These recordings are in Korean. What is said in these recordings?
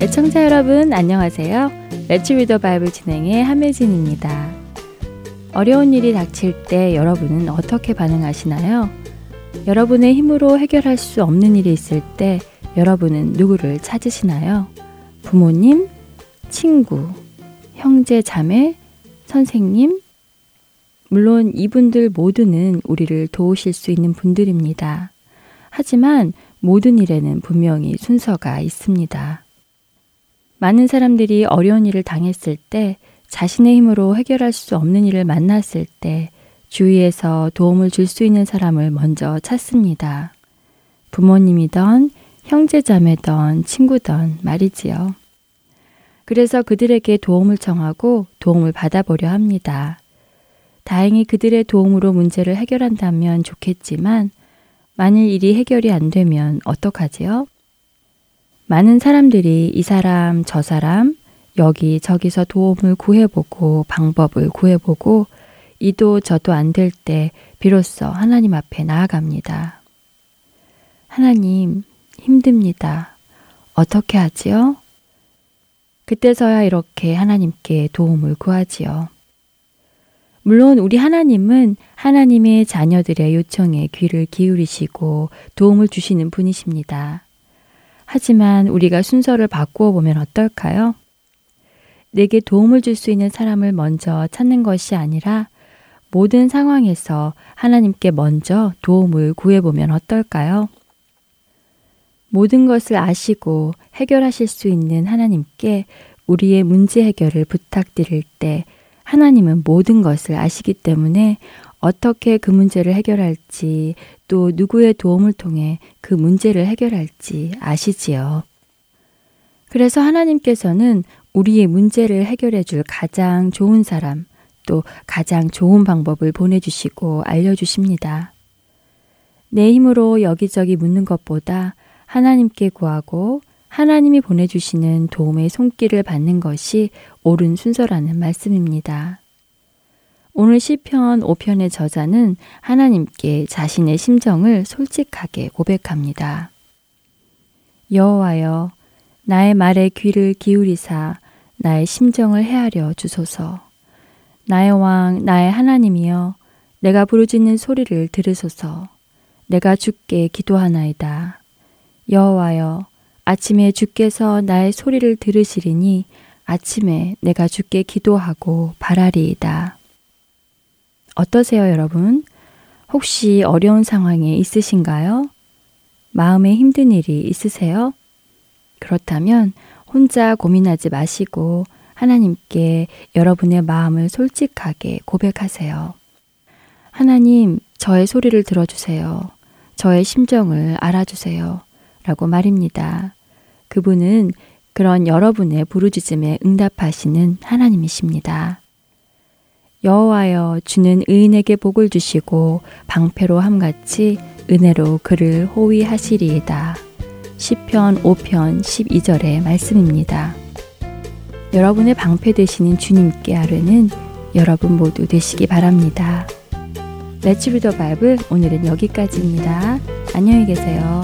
애청자 여러분 안녕하세요. Let's Read the Bible 진행의 함혜진입니다. 어려운 일이 닥칠 때 여러분은 어떻게 반응하시나요? 여러분의 힘으로 해결할 수 없는 일이 있을 때 여러분은 누구를 찾으시나요? 부모님, 친구, 형제, 자매, 선생님? 물론 이분들 모두는 우리를 도우실 수 있는 분들입니다. 하지만 모든 일에는 분명히 순서가 있습니다. 많은 사람들이 어려운 일을 당했을 때 자신의 힘으로 해결할 수 없는 일을 만났을 때 주위에서 도움을 줄 수 있는 사람을 먼저 찾습니다. 부모님이던 형제자매던 친구던 말이지요. 그래서 그들에게 도움을 청하고 도움을 받아보려 합니다. 다행히 그들의 도움으로 문제를 해결한다면 좋겠지만 만일 일이 해결이 안 되면 어떡하지요? 많은 사람들이 이 사람, 저 사람, 여기, 저기서 도움을 구해보고 방법을 구해보고 이도 저도 안 될 때 비로소 하나님 앞에 나아갑니다. 하나님, 힘듭니다. 어떻게 하지요? 그때서야 이렇게 하나님께 도움을 구하지요. 물론 우리 하나님은 하나님의 자녀들의 요청에 귀를 기울이시고 도움을 주시는 분이십니다. 하지만 우리가 순서를 바꾸어 보면 어떨까요? 내게 도움을 줄 수 있는 사람을 먼저 찾는 것이 아니라 모든 상황에서 하나님께 먼저 도움을 구해보면 어떨까요? 모든 것을 아시고 해결하실 수 있는 하나님께 우리의 문제 해결을 부탁드릴 때 하나님은 모든 것을 아시기 때문에 어떻게 그 문제를 해결할지 또 누구의 도움을 통해 그 문제를 해결할지 아시지요. 그래서 하나님께서는 우리의 문제를 해결해 줄 가장 좋은 사람, 또 가장 좋은 방법을 보내주시고 알려주십니다. 내 힘으로 여기저기 묻는 것보다 하나님께 구하고 하나님이 보내주시는 도움의 손길을 받는 것이 옳은 순서라는 말씀입니다. 오늘 시편 5편의 저자는 하나님께 자신의 심정을 솔직하게 고백합니다. 여호와여 나의 말에 귀를 기울이사 나의 심정을 헤아려 주소서. 나의 왕 나의 하나님이여 내가 부르짖는 소리를 들으소서. 내가 주께 기도하나이다. 여호와여 아침에 주께서 나의 소리를 들으시리니 아침에 내가 주께 기도하고 바라리이다. 어떠세요, 여러분? 혹시 어려운 상황에 있으신가요? 마음에 힘든 일이 있으세요? 그렇다면 혼자 고민하지 마시고 하나님께 여러분의 마음을 솔직하게 고백하세요. 하나님, 저의 소리를 들어주세요. 저의 심정을 알아주세요. 라고 말입니다. 그분은 그런 여러분의 부르짖음에 응답하시는 하나님이십니다. 여호와여 주는 의인에게 복을 주시고 방패로 함같이 은혜로 그를 호위하시리이다. 시편 5편 12절의 말씀입니다. 여러분의 방패 되시는 주님께 아뢰는 여러분 모두 되시기 바랍니다. 레츠 리더 바이블 오늘은 여기까지입니다. 안녕히 계세요.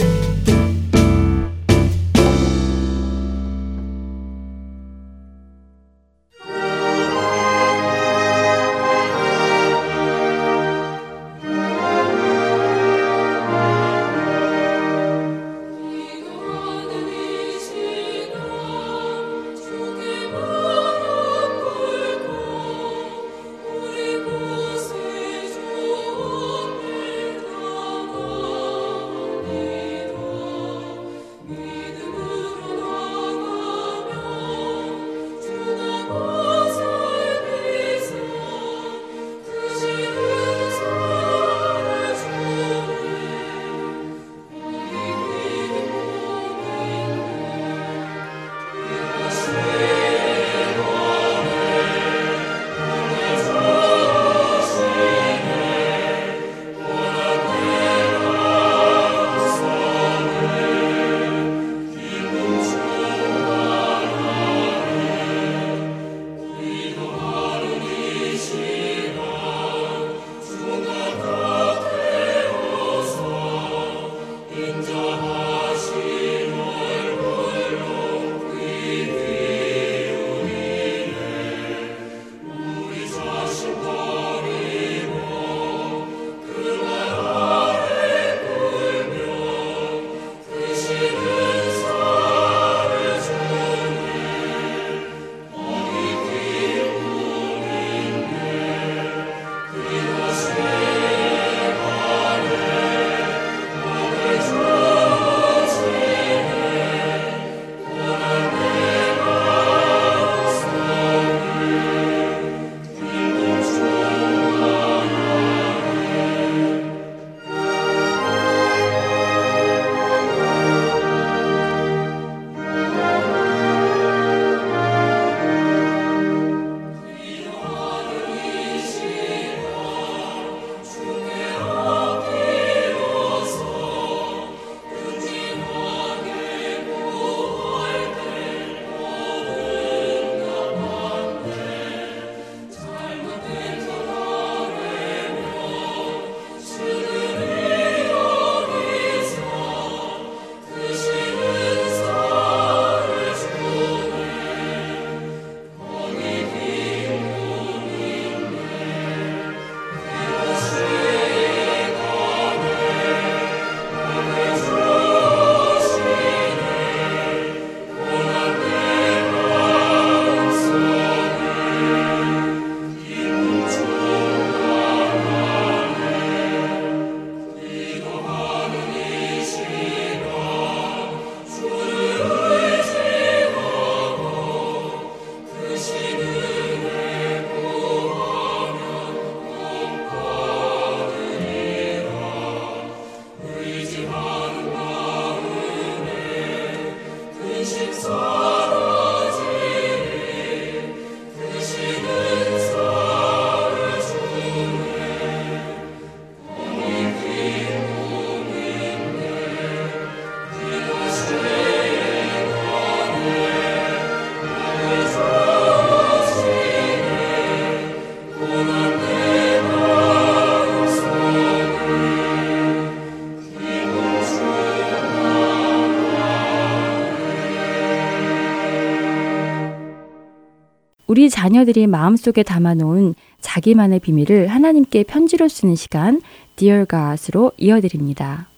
우리 자녀들이 마음속에 담아놓은 자기만의 비밀을 하나님께 편지로 쓰는 시간 Dear God으로 이어드립니다.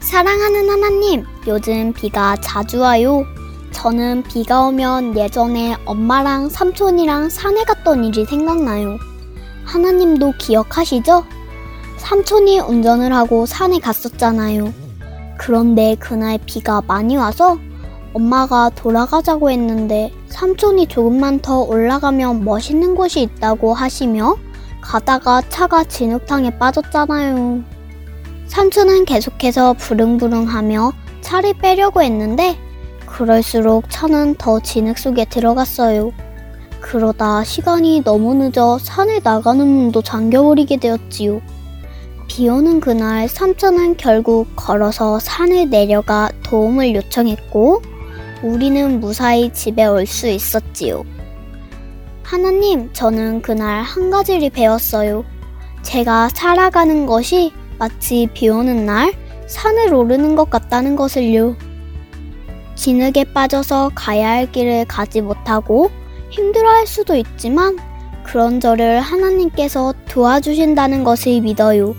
사랑하는 하나님, 요즘 비가 자주 와요. 저는 비가 오면 예전에 엄마랑 삼촌이랑 산에 갔던 일이 생각나요. 하나님도 기억하시죠? 삼촌이 운전을 하고 산에 갔었잖아요. 그런데 그날 비가 많이 와서 엄마가 돌아가자고 했는데 삼촌이 조금만 더 올라가면 멋있는 곳이 있다고 하시며 가다가 차가 진흙탕에 빠졌잖아요. 삼촌은 계속해서 부릉부릉하며 차를 빼려고 했는데 그럴수록 차는 더 진흙 속에 들어갔어요. 그러다 시간이 너무 늦어 산에 나가는 문도 잠겨버리게 되었지요. 비 오는 그날 삼촌은 결국 걸어서 산을 내려가 도움을 요청했고 우리는 무사히 집에 올 수 있었지요. 하나님, 저는 그날 한 가지를 배웠어요. 제가 살아가는 것이 마치 비 오는 날 산을 오르는 것 같다는 것을요. 진흙에 빠져서 가야 할 길을 가지 못하고 힘들어 할 수도 있지만 그런 저를 하나님께서 도와주신다는 것을 믿어요.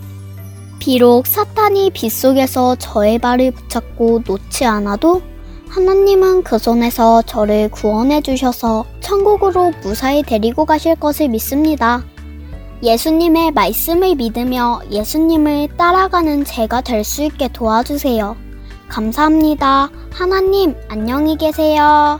비록 사탄이 빗속에서 저의 발을 붙잡고 놓지 않아도 하나님은 그 손에서 저를 구원해 주셔서 천국으로 무사히 데리고 가실 것을 믿습니다. 예수님의 말씀을 믿으며 예수님을 따라가는 제가 될 수 있게 도와주세요. 감사합니다. 하나님, 안녕히 계세요.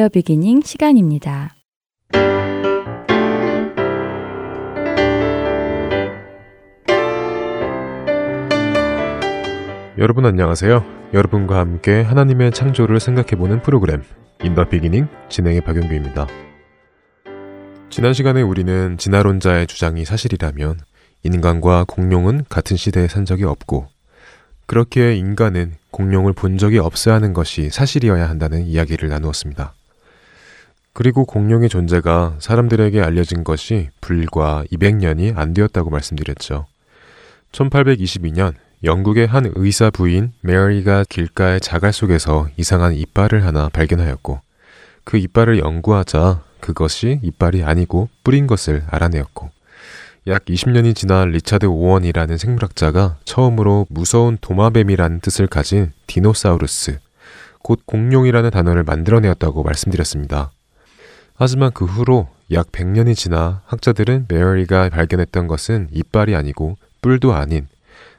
The Beginning 시간입니다. 여러분 안녕하세요. 여러분과 함께 하나님의 창조를 생각해보는 프로그램 In the Beginning 진행의 박영규입니다. 지난 시간에 우리는 진화론자의 주장이 사실이라면 인간과 공룡은 같은 시대에 산 적이 없고 그렇게 인간은 공룡을 본 적이 없어야 하는 것이 사실이어야 한다는 이야기를 나누었습니다. 그리고 공룡의 존재가 사람들에게 알려진 것이 불과 200년이 안 되었다고 말씀드렸죠. 1822년 영국의 한 의사 부인 메어리가 길가의 자갈 속에서 이상한 이빨을 하나 발견하였고 그 이빨을 연구하자 그것이 이빨이 아니고 뿔인 것을 알아내었고 약 20년이 지난 리차드 오원이라는 생물학자가 처음으로 무서운 도마뱀이라는 뜻을 가진 디노사우루스, 곧 공룡이라는 단어를 만들어내었다고 말씀드렸습니다. 하지만 그 후로 약 100년이 지나 학자들은 메어리가 발견했던 것은 이빨이 아니고 뿔도 아닌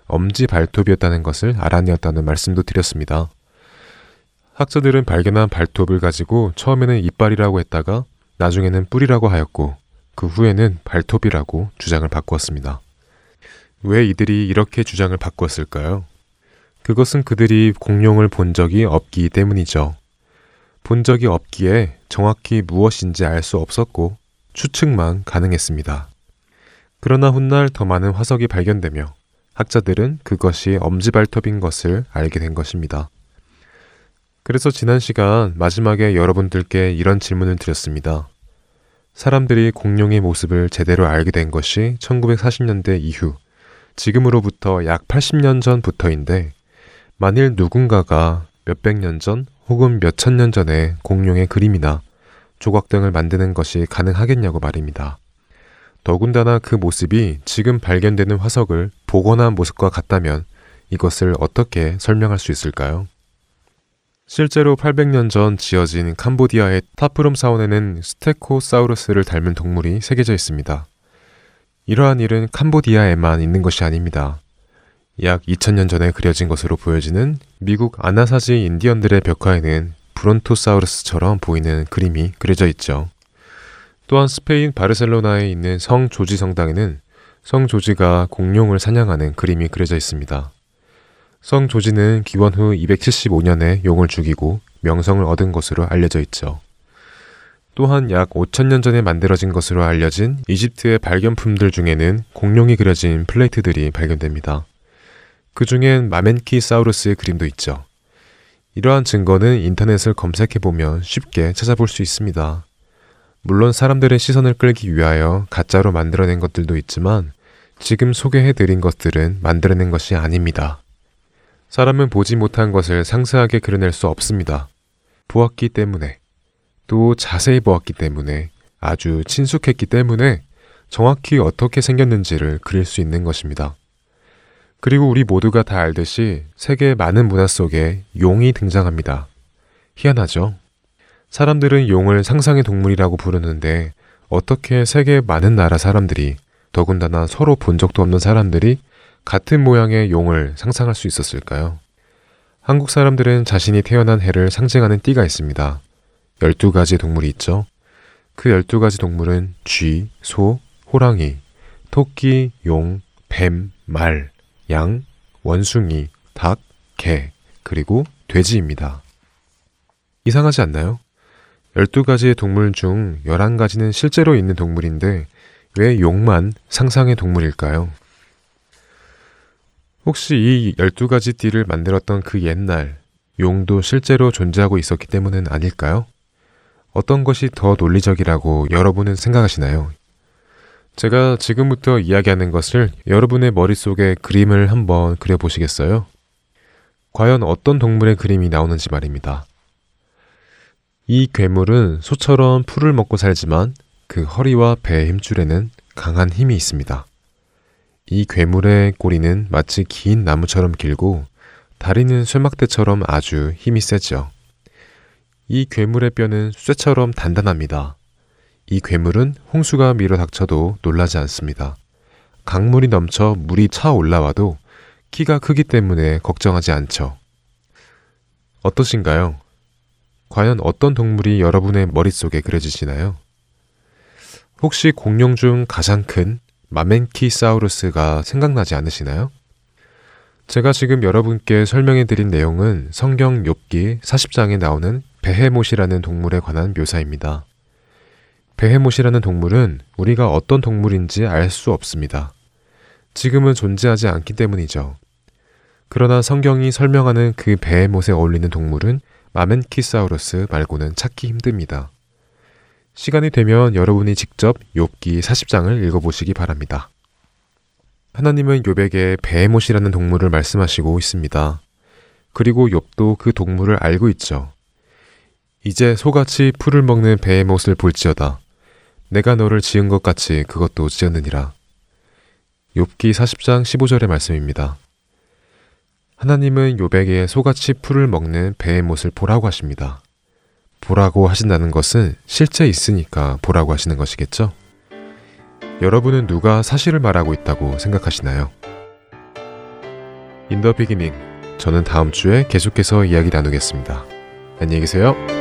엄지 발톱이었다는 것을 알아내었다는 말씀도 드렸습니다. 학자들은 발견한 발톱을 가지고 처음에는 이빨이라고 했다가 나중에는 뿔이라고 하였고 그 후에는 발톱이라고 주장을 바꾸었습니다. 왜 이들이 이렇게 주장을 바꾸었을까요? 그것은 그들이 공룡을 본 적이 없기 때문이죠. 본 적이 없기에 정확히 무엇인지 알 수 없었고 추측만 가능했습니다. 그러나 훗날 더 많은 화석이 발견되며 학자들은 그것이 엄지발톱인 것을 알게 된 것입니다. 그래서 지난 시간 마지막에 여러분들께 이런 질문을 드렸습니다. 사람들이 공룡의 모습을 제대로 알게 된 것이 1940년대 이후, 지금으로부터 약 80년 전부터인데, 만일 누군가가 몇백 년 전 혹은 몇천 년 전에 공룡의 그림이나 조각 등을 만드는 것이 가능하겠냐고 말입니다. 더군다나 그 모습이 지금 발견되는 화석을 복원한 모습과 같다면 이것을 어떻게 설명할 수 있을까요? 실제로 800년 전 지어진 캄보디아의 타프롬 사원에는 스테코사우루스를 닮은 동물이 새겨져 있습니다. 이러한 일은 캄보디아에만 있는 것이 아닙니다. 약 2000년 전에 그려진 것으로 보여지는 미국 아나사지 인디언들의 벽화에는 브론토사우루스처럼 보이는 그림이 그려져 있죠. 또한 스페인 바르셀로나에 있는 성 조지 성당에는 성 조지가 공룡을 사냥하는 그림이 그려져 있습니다. 성 조지는 기원 후 275년에 용을 죽이고 명성을 얻은 것으로 알려져 있죠. 또한 약 5천년 전에 만들어진 것으로 알려진 이집트의 발견품들 중에는 공룡이 그려진 플레이트들이 발견됩니다. 그 중엔 마멘키사우루스의 그림도 있죠. 이러한 증거는 인터넷을 검색해보면 쉽게 찾아볼 수 있습니다. 물론 사람들의 시선을 끌기 위하여 가짜로 만들어낸 것들도 있지만 지금 소개해드린 것들은 만들어낸 것이 아닙니다. 사람은 보지 못한 것을 상세하게 그려낼 수 없습니다. 보았기 때문에, 또 자세히 보았기 때문에, 아주 친숙했기 때문에 정확히 어떻게 생겼는지를 그릴 수 있는 것입니다. 그리고 우리 모두가 다 알듯이 세계 많은 문화 속에 용이 등장합니다. 희한하죠? 사람들은 용을 상상의 동물이라고 부르는데 어떻게 세계 많은 나라 사람들이 더군다나 서로 본 적도 없는 사람들이 같은 모양의 용을 상상할 수 있었을까요? 한국 사람들은 자신이 태어난 해를 상징하는 띠가 있습니다. 12가지 동물이 있죠. 그 12가지 동물은 쥐, 소, 호랑이, 토끼, 용, 뱀, 말, 양, 원숭이, 닭, 개, 그리고 돼지입니다. 이상하지 않나요? 12가지의 동물 중 11가지는 실제로 있는 동물인데 왜 용만 상상의 동물일까요? 혹시 이 12가지 띠를 만들었던 그 옛날 용도 실제로 존재하고 있었기 때문은 아닐까요? 어떤 것이 더 논리적이라고 여러분은 생각하시나요? 제가 지금부터 이야기하는 것을 여러분의 머릿속에 그림을 한번 그려보시겠어요? 과연 어떤 동물의 그림이 나오는지 말입니다. 이 괴물은 소처럼 풀을 먹고 살지만 그 허리와 배의 힘줄에는 강한 힘이 있습니다. 이 괴물의 꼬리는 마치 긴 나무처럼 길고 다리는 쇠막대처럼 아주 힘이 세죠. 이 괴물의 뼈는 쇠처럼 단단합니다. 이 괴물은 홍수가 밀어닥쳐도 놀라지 않습니다. 강물이 넘쳐 물이 차 올라와도 키가 크기 때문에 걱정하지 않죠. 어떠신가요? 과연 어떤 동물이 여러분의 머릿속에 그려지시나요? 혹시 공룡 중 가장 큰 마멘키사우루스가 생각나지 않으시나요? 제가 지금 여러분께 설명해 드린 내용은 성경 욥기 40장에 나오는 베헤못이라는 동물에 관한 묘사입니다. 베헤못이라는 동물은 우리가 어떤 동물인지 알 수 없습니다. 지금은 존재하지 않기 때문이죠. 그러나 성경이 설명하는 그 베헤못에 어울리는 동물은 마멘키사우루스 말고는 찾기 힘듭니다. 시간이 되면 여러분이 직접 욥기 40장을 읽어보시기 바랍니다. 하나님은 욥에게 베헤못이라는 동물을 말씀하시고 있습니다. 그리고 욥도 그 동물을 알고 있죠. 이제 소같이 풀을 먹는 베헤못을 볼지어다. 내가 너를 지은 것 같이 그것도 지었느니라. 욥기 40장 15절의 말씀입니다. 하나님은 욥에게 소같이 풀을 먹는 베헤못을 보라고 하십니다. 보라고 하신다는 것은 실제 있으니까 보라고 하시는 것이겠죠? 여러분은 누가 사실을 말하고 있다고 생각하시나요? 인더 비기닝. 저는 다음 주에 계속해서 이야기 나누겠습니다. 안녕히 계세요.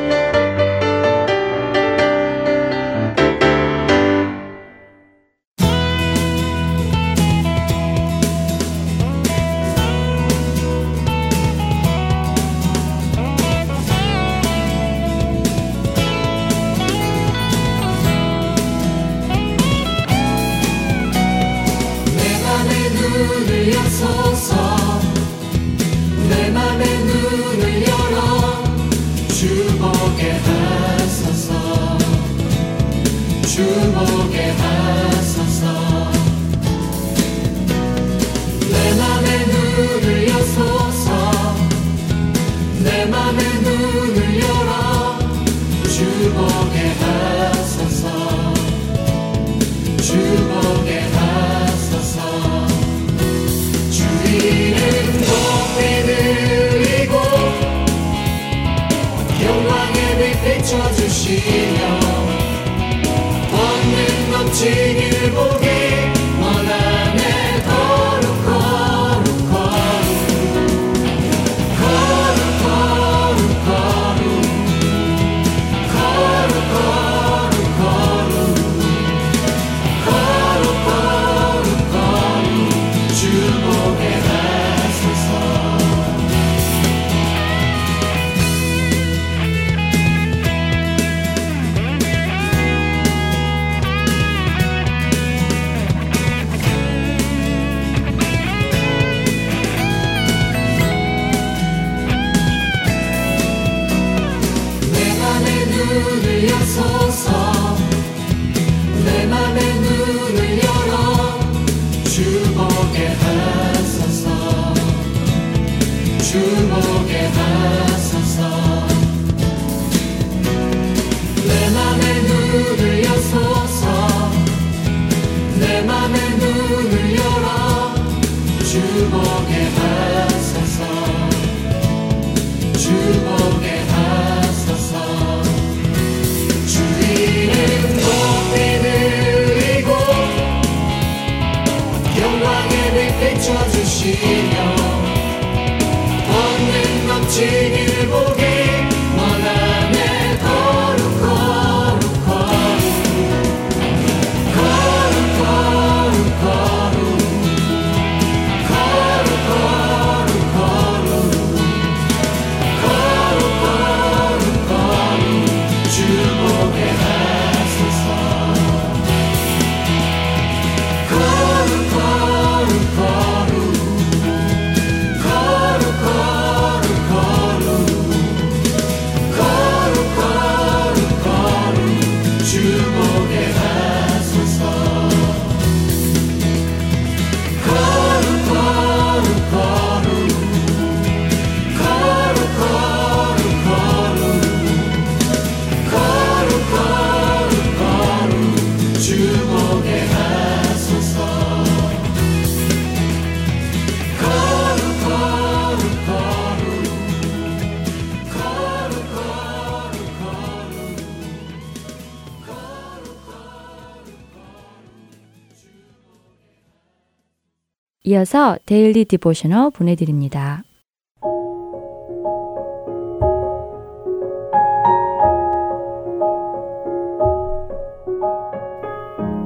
이어서 Daily Devotional 보내드립니다.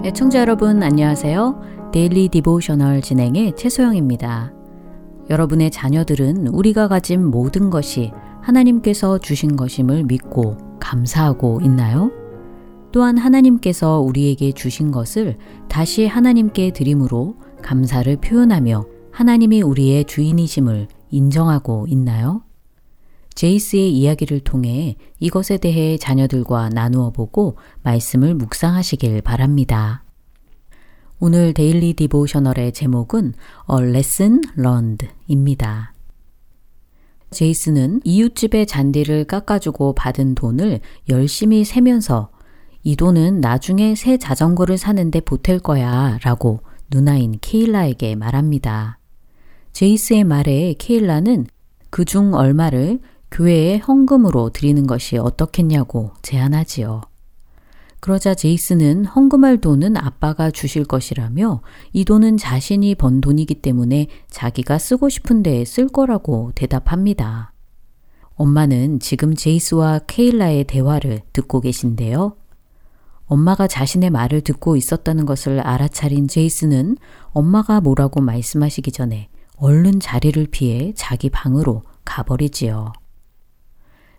네, 애청자 여러분 안녕하세요. Daily Devotional 진행의 최소영입니다. 여러분의 자녀들은 우리가 가진 모든 것이 하나님께서 주신 것임을 믿고 감사하고 있나요? 또한 하나님께서 우리에게 주신 것을 다시 하나님께 드림으로 감사를 표현하며 하나님이 우리의 주인이심을 인정하고 있나요? 제이스의 이야기를 통해 이것에 대해 자녀들과 나누어 보고 말씀을 묵상하시길 바랍니다. 오늘 Daily Devotional의 제목은 A Lesson Learned입니다. 제이스는 이웃집의 잔디를 깎아주고 받은 돈을 열심히 세면서 이 돈은 나중에 새 자전거를 사는데 보탤 거야 라고 누나인 케일라에게 말합니다. 제이스의 말에 케일라는 그 중 얼마를 교회에 헌금으로 드리는 것이 어떻겠냐고 제안하지요. 그러자 제이스는 헌금할 돈은 아빠가 주실 것이라며 이 돈은 자신이 번 돈이기 때문에 자기가 쓰고 싶은 데에 쓸 거라고 대답합니다. 엄마는 지금 제이스와 케일라의 대화를 듣고 계신데요. 엄마가 자신의 말을 듣고 있었다는 것을 알아차린 제이스는 엄마가 뭐라고 말씀하시기 전에 얼른 자리를 피해 자기 방으로 가버리지요.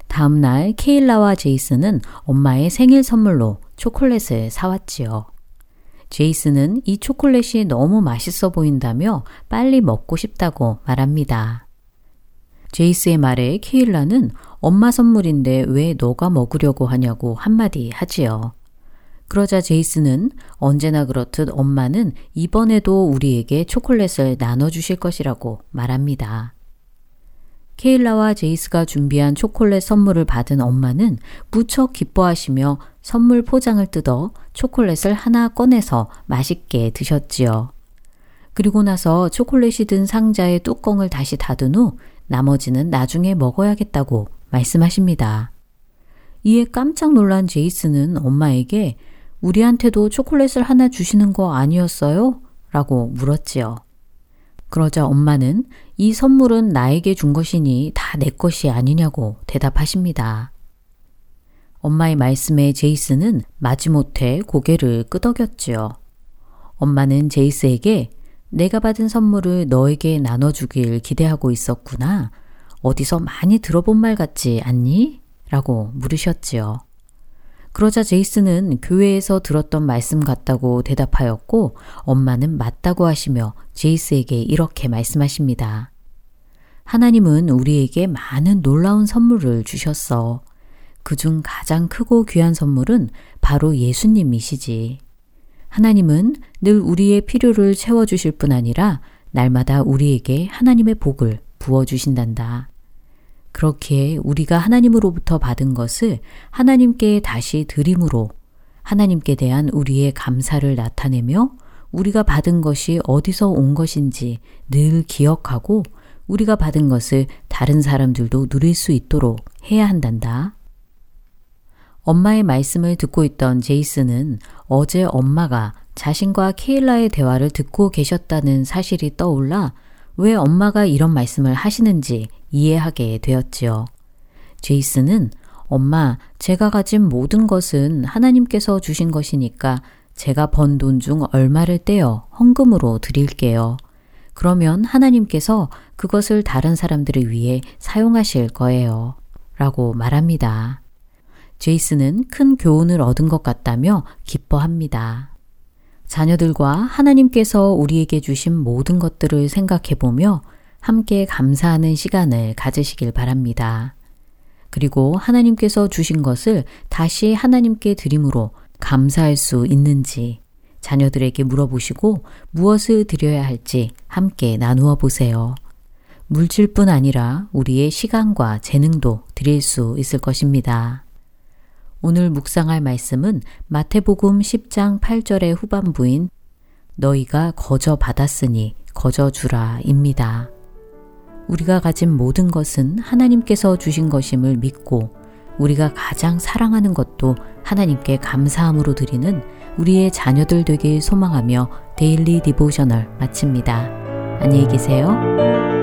다음날 케일라와 제이슨은 엄마의 생일 선물로 초콜릿을 사왔지요. 제이슨은 이 초콜릿이 너무 맛있어 보인다며 빨리 먹고 싶다고 말합니다. 제이스의 말에 케일라는 엄마 선물인데 왜 너가 먹으려고 하냐고 한마디 하지요. 그러자 제이슨은 언제나 그렇듯 엄마는 이번에도 우리에게 초콜릿을 나눠주실 것이라고 말합니다. 케일라와 제이스가 준비한 초콜릿 선물을 받은 엄마는 무척 기뻐하시며 선물 포장을 뜯어 초콜릿을 하나 꺼내서 맛있게 드셨지요. 그리고 나서 초콜릿이 든 상자의 뚜껑을 다시 닫은 후 나머지는 나중에 먹어야겠다고 말씀하십니다. 이에 깜짝 놀란 제이스는 엄마에게 우리한테도 초콜릿을 하나 주시는 거 아니었어요? 라고 물었지요. 그러자 엄마는 이 선물은 나에게 준 것이니 다 내 것이 아니냐고 대답하십니다. 엄마의 말씀에 제이스는 마지못해 고개를 끄덕였지요. 엄마는 제이스에게 내가 받은 선물을 너에게 나눠주길 기대하고 있었구나. 어디서 많이 들어본 말 같지 않니? 라고 물으셨지요. 그러자 제이슨은 교회에서 들었던 말씀 같다고 대답하였고 엄마는 맞다고 하시며 제이스에게 이렇게 말씀하십니다. 하나님은 우리에게 많은 놀라운 선물을 주셨어. 그중 가장 크고 귀한 선물은 바로 예수님이시지. 하나님은 늘 우리의 필요를 채워주실 뿐 아니라 날마다 우리에게 하나님의 복을 부어주신단다. 그렇게 우리가 하나님으로부터 받은 것을 하나님께 다시 드림으로 하나님께 대한 우리의 감사를 나타내며 우리가 받은 것이 어디서 온 것인지 늘 기억하고 우리가 받은 것을 다른 사람들도 누릴 수 있도록 해야 한단다. 엄마의 말씀을 듣고 있던 제이슨은 어제 엄마가 자신과 케일라의 대화를 듣고 계셨다는 사실이 떠올라 왜 엄마가 이런 말씀을 하시는지 이해하게 되었지요. 제이슨은 엄마, 제가 가진 모든 것은 하나님께서 주신 것이니까 제가 번 돈 중 얼마를 떼어 헌금으로 드릴게요. 그러면 하나님께서 그것을 다른 사람들을 위해 사용하실 거예요. 라고 말합니다. 제이슨은 큰 교훈을 얻은 것 같다며 기뻐합니다. 자녀들과 하나님께서 우리에게 주신 모든 것들을 생각해 보며 함께 감사하는 시간을 가지시길 바랍니다. 그리고 하나님께서 주신 것을 다시 하나님께 드림으로 감사할 수 있는지 자녀들에게 물어보시고 무엇을 드려야 할지 함께 나누어 보세요. 물질뿐 아니라 우리의 시간과 재능도 드릴 수 있을 것입니다. 오늘 묵상할 말씀은 마태복음 10장 8절의 후반부인 너희가 거저 받았으니 거저 주라입니다. 우리가 가진 모든 것은 하나님께서 주신 것임을 믿고 우리가 가장 사랑하는 것도 하나님께 감사함으로 드리는 우리의 자녀들 되길 소망하며 Daily Devotional 마칩니다. 안녕히 계세요.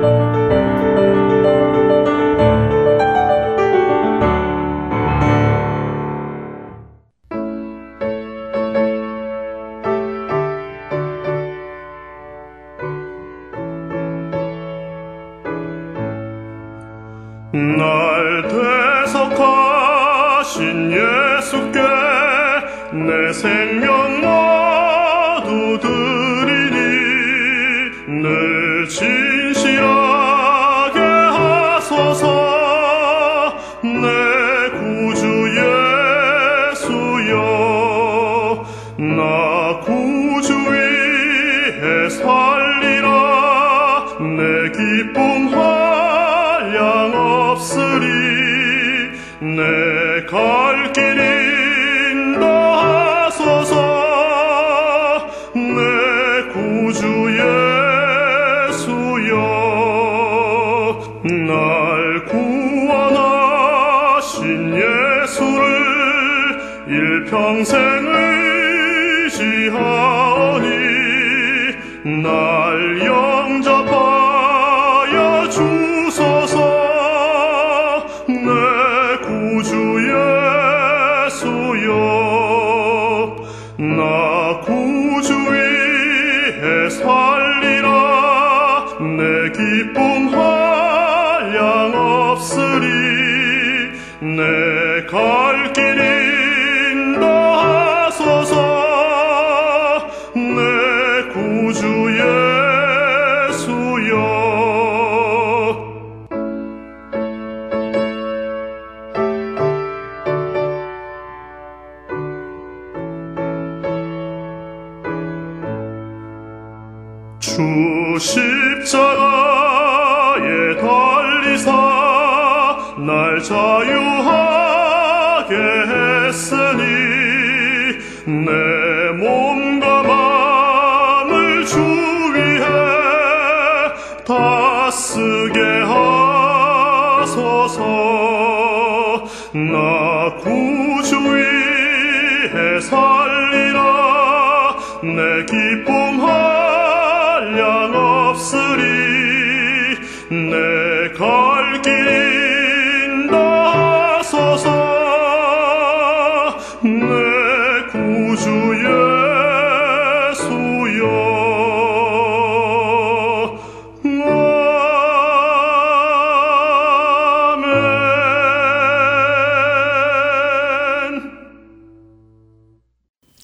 하소서 나 구주 위해 살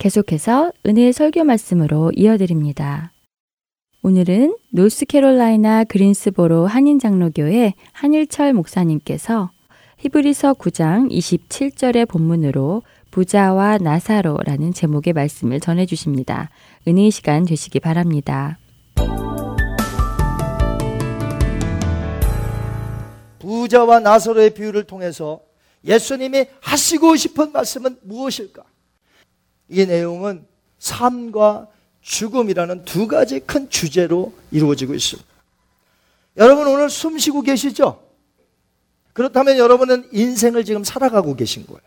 계속해서 은혜의 설교 말씀으로 이어드립니다. 오늘은 노스캐롤라이나 그린스보로 한인장로교회 한일철 목사님께서 히브리서 9장 27절의 본문으로 부자와 나사로라는 제목의 말씀을 전해 주십니다. 은혜의 시간 되시기 바랍니다. 부자와 나사로의 비유를 통해서 예수님이 하시고 싶은 말씀은 무엇일까? 이 내용은 삶과 죽음이라는 두 가지 큰 주제로 이루어지고 있습니다. 여러분 오늘 숨 쉬고 계시죠? 그렇다면 여러분은 인생을 지금 살아가고 계신 거예요.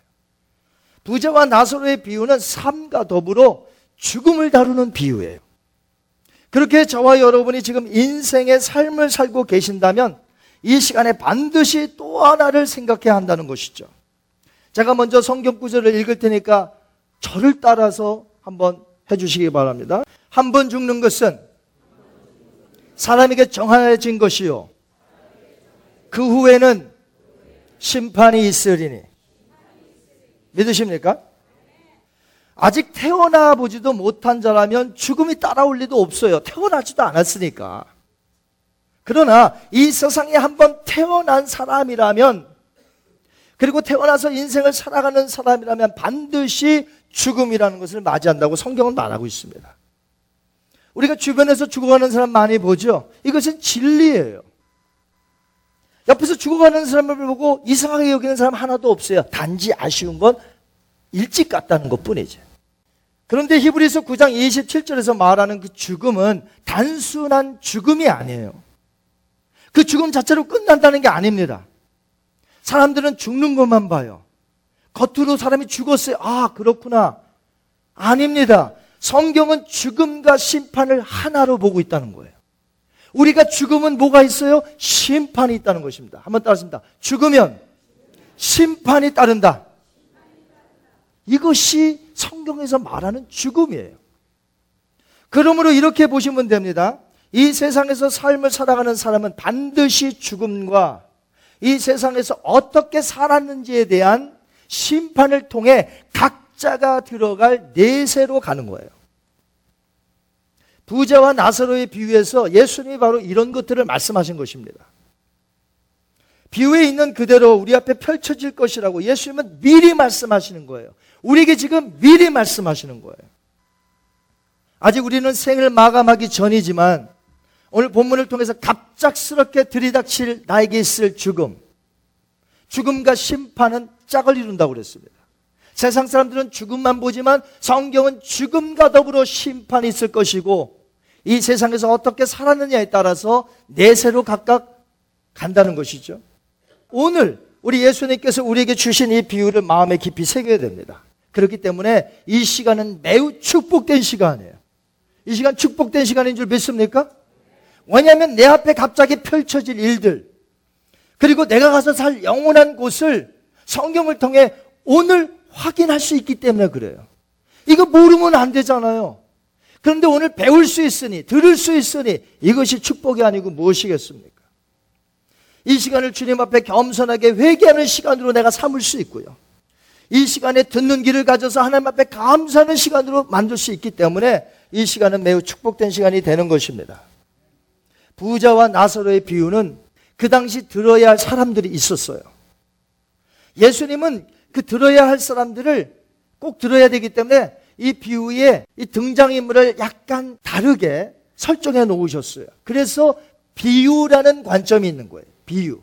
부자와 나사로의 비유는 삶과 더불어 죽음을 다루는 비유예요. 그렇게 저와 여러분이 지금 인생의 삶을 살고 계신다면 이 시간에 반드시 또 하나를 생각해야 한다는 것이죠. 제가 먼저 성경 구절을 읽을 테니까 저를 따라서 한번 해주시기 바랍니다. 한 번 죽는 것은 사람에게 정해진 것이요. 그 후에는 심판이 있으리니. 믿으십니까? 아직 태어나 보지도 못한 자라면 죽음이 따라올 리도 없어요. 태어나지도 않았으니까. 그러나 이 세상에 한번 태어난 사람이라면 그리고 태어나서 인생을 살아가는 사람이라면 반드시 죽음이라는 것을 맞이한다고 성경은 말하고 있습니다. 우리가 주변에서 죽어가는 사람 많이 보죠? 이것은 진리예요. 옆에서 죽어가는 사람을 보고 이상하게 여기는 사람 하나도 없어요. 단지 아쉬운 건 일찍 갔다는 것 뿐이죠. 그런데 히브리서 9장 27절에서 말하는 그 죽음은 단순한 죽음이 아니에요. 그 죽음 자체로 끝난다는 게 아닙니다. 사람들은 죽는 것만 봐요. 겉으로 사람이 죽었어요. 아, 그렇구나. 아닙니다. 성경은 죽음과 심판을 하나로 보고 있다는 거예요. 우리가 죽으면 뭐가 있어요? 심판이 있다는 것입니다. 한번 따라습니다. 죽으면 심판이 따른다. 이것이 성경에서 말하는 죽음이에요. 그러므로 이렇게 보시면 됩니다. 이 세상에서 삶을 살아가는 사람은 반드시 죽음과 이 세상에서 어떻게 살았는지에 대한 심판을 통해 각자 갑자가 들어갈 내세로 가는 거예요. 부자와 나사로의 비유에서 예수님이 바로 이런 것들을 말씀하신 것입니다. 비유에 있는 그대로 우리 앞에 펼쳐질 것이라고 예수님은 미리 말씀하시는 거예요. 우리에게 지금 미리 말씀하시는 거예요. 아직 우리는 생을 마감하기 전이지만 오늘 본문을 통해서 갑작스럽게 들이닥칠 나에게 있을 죽음, 죽음과 심판은 짝을 이룬다고 그랬습니다. 세상 사람들은 죽음만 보지만 성경은 죽음과 더불어 심판이 있을 것이고 이 세상에서 어떻게 살았느냐에 따라서 내세로 각각 간다는 것이죠. 오늘 우리 예수님께서 우리에게 주신 이 비유를 마음에 깊이 새겨야 됩니다. 그렇기 때문에 이 시간은 매우 축복된 시간이에요. 이 시간 축복된 시간인 줄 믿습니까? 왜냐하면 내 앞에 갑자기 펼쳐질 일들, 그리고 내가 가서 살 영원한 곳을 성경을 통해 오늘 확인할 수 있기 때문에 그래요. 이거 모르면 안 되잖아요. 그런데 오늘 배울 수 있으니, 들을 수 있으니 이것이 축복이 아니고 무엇이겠습니까? 이 시간을 주님 앞에 겸손하게 회개하는 시간으로 내가 삼을 수 있고요. 이 시간에 듣는 길을 가져서 하나님 앞에 감사하는 시간으로 만들 수 있기 때문에 이 시간은 매우 축복된 시간이 되는 것입니다. 부자와 나사로의 비유는 그 당시 들어야 할 사람들이 있었어요. 예수님은 그 들어야 할 사람들을 꼭 들어야 되기 때문에 이 비유에 이 등장인물을 약간 다르게 설정해 놓으셨어요. 그래서 비유라는 관점이 있는 거예요. 비유.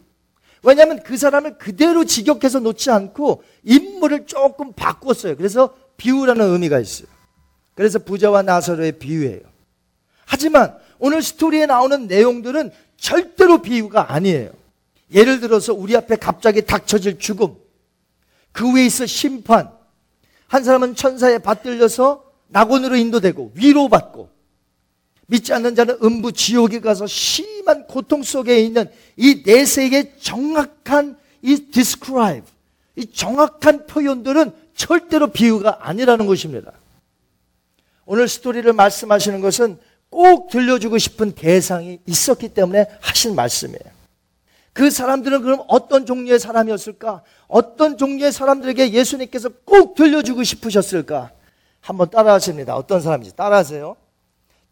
왜냐하면 그 사람을 그대로 직역해서 놓지 않고 인물을 조금 바꿨어요. 그래서 비유라는 의미가 있어요. 그래서 부자와 나사로의 비유예요. 하지만 오늘 스토리에 나오는 내용들은 절대로 비유가 아니에요. 예를 들어서 우리 앞에 갑자기 닥쳐질 죽음, 그 위에 있어 심판, 한 사람은 천사에 받들려서 낙원으로 인도되고 위로받고 믿지 않는 자는 음부 지옥에 가서 심한 고통 속에 있는 이 내세의 정확한 이 describe, 이 정확한 표현들은 절대로 비유가 아니라는 것입니다. 오늘 스토리를 말씀하시는 것은 꼭 들려주고 싶은 대상이 있었기 때문에 하신 말씀이에요. 그 사람들은 그럼 어떤 종류의 사람이었을까? 어떤 종류의 사람들에게 예수님께서 꼭 들려주고 싶으셨을까? 한번 따라 하십니다. 어떤 사람인지 따라하세요.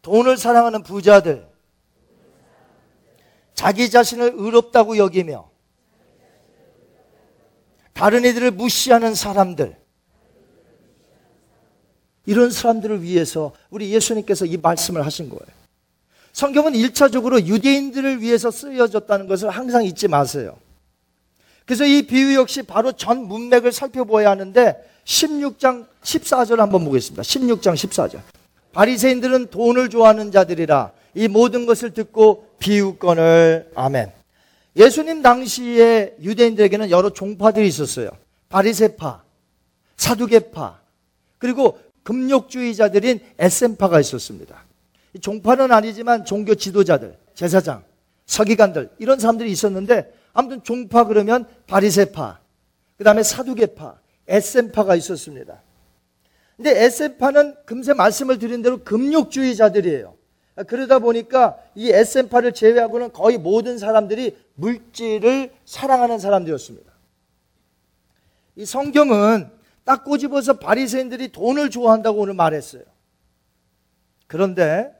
돈을 사랑하는 부자들, 자기 자신을 의롭다고 여기며, 다른 이들을 무시하는 사람들, 이런 사람들을 위해서 우리 예수님께서 이 말씀을 하신 거예요. 성경은 1차적으로 유대인들을 위해서 쓰여졌다는 것을 항상 잊지 마세요. 그래서 이 비유 역시 바로 전 문맥을 살펴보아야 하는데 16장 14절 한번 보겠습니다. 16장 14절. 바리새인들은 돈을 좋아하는 자들이라 이 모든 것을 듣고 비유권을 아멘. 예수님 당시에 유대인들에게는 여러 종파들이 있었어요. 바리새파, 사두개파, 그리고 금욕주의자들인 에센파가 있었습니다. 종파는 아니지만 종교 지도자들, 제사장, 서기관들 이런 사람들이 있었는데 아무튼 종파 그러면 바리세파, 그 다음에 사두개파, 에센파가 있었습니다. 근데 에센파는 금세 말씀을 드린 대로 금욕주의자들이에요. 그러다 보니까 이 에센파를 제외하고는 거의 모든 사람들이 물질을 사랑하는 사람들이었습니다. 이 성경은 딱 꼬집어서 바리새인들이 돈을 좋아한다고 오늘 말했어요. 그런데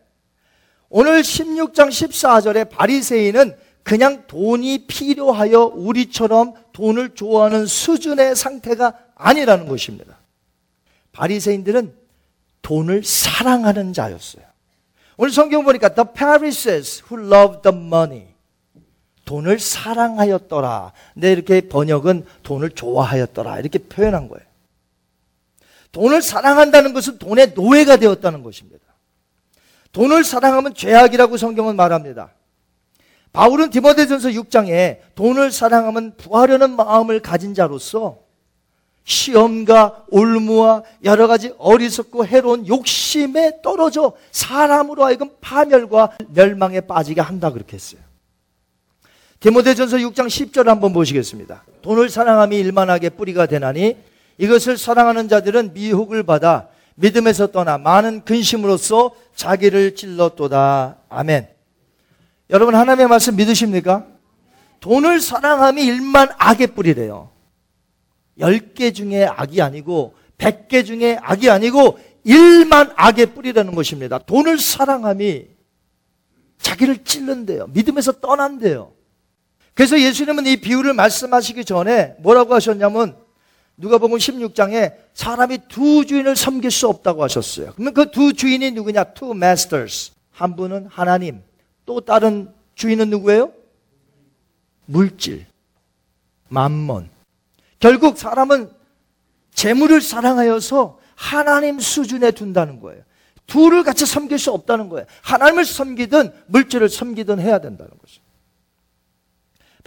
오늘 16장 14절에 바리새인은 그냥 돈이 필요하여 우리처럼 돈을 좋아하는 수준의 상태가 아니라는 것입니다. 바리새인들은 돈을 사랑하는 자였어요. 오늘 성경 보니까 the Pharisees who loved the money 돈을 사랑하였더라. 근데 이렇게 번역은 돈을 좋아하였더라. 이렇게 표현한 거예요. 돈을 사랑한다는 것은 돈의 노예가 되었다는 것입니다. 돈을 사랑하면 죄악이라고 성경은 말합니다. 바울은 디모데전서 6장에 돈을 사랑하면 부하려는 마음을 가진 자로서 시험과 올무와 여러 가지 어리석고 해로운 욕심에 떨어져 사람으로 하여금 파멸과 멸망에 빠지게 한다 그렇게 했어요. 디모데전서 6장 10절 한번 보시겠습니다. 돈을 사랑함이 일만하게 뿌리가 되나니 이것을 사랑하는 자들은 미혹을 받아 믿음에서 떠나 많은 근심으로써 자기를 찔렀도다. 아멘. 여러분 하나님의 말씀 믿으십니까? 돈을 사랑함이 일만 악의 뿌리래요. 10개 중에 악이 아니고 100개 중에 악이 아니고 1만 악의 뿌리라는 것입니다. 돈을 사랑함이 자기를 찔른대요. 믿음에서 떠난대요. 그래서 예수님은 이 비유를 말씀하시기 전에 뭐라고 하셨냐면 누가복음 16장에 사람이 두 주인을 섬길 수 없다고 하셨어요. 그러면 그 두 주인이 누구냐? Two masters. 한 분은 하나님, 또 다른 주인은 누구예요? 물질, 만몬. 결국 사람은 재물을 사랑하여서 하나님 수준에 둔다는 거예요. 둘을 같이 섬길 수 없다는 거예요. 하나님을 섬기든 물질을 섬기든 해야 된다는 거죠.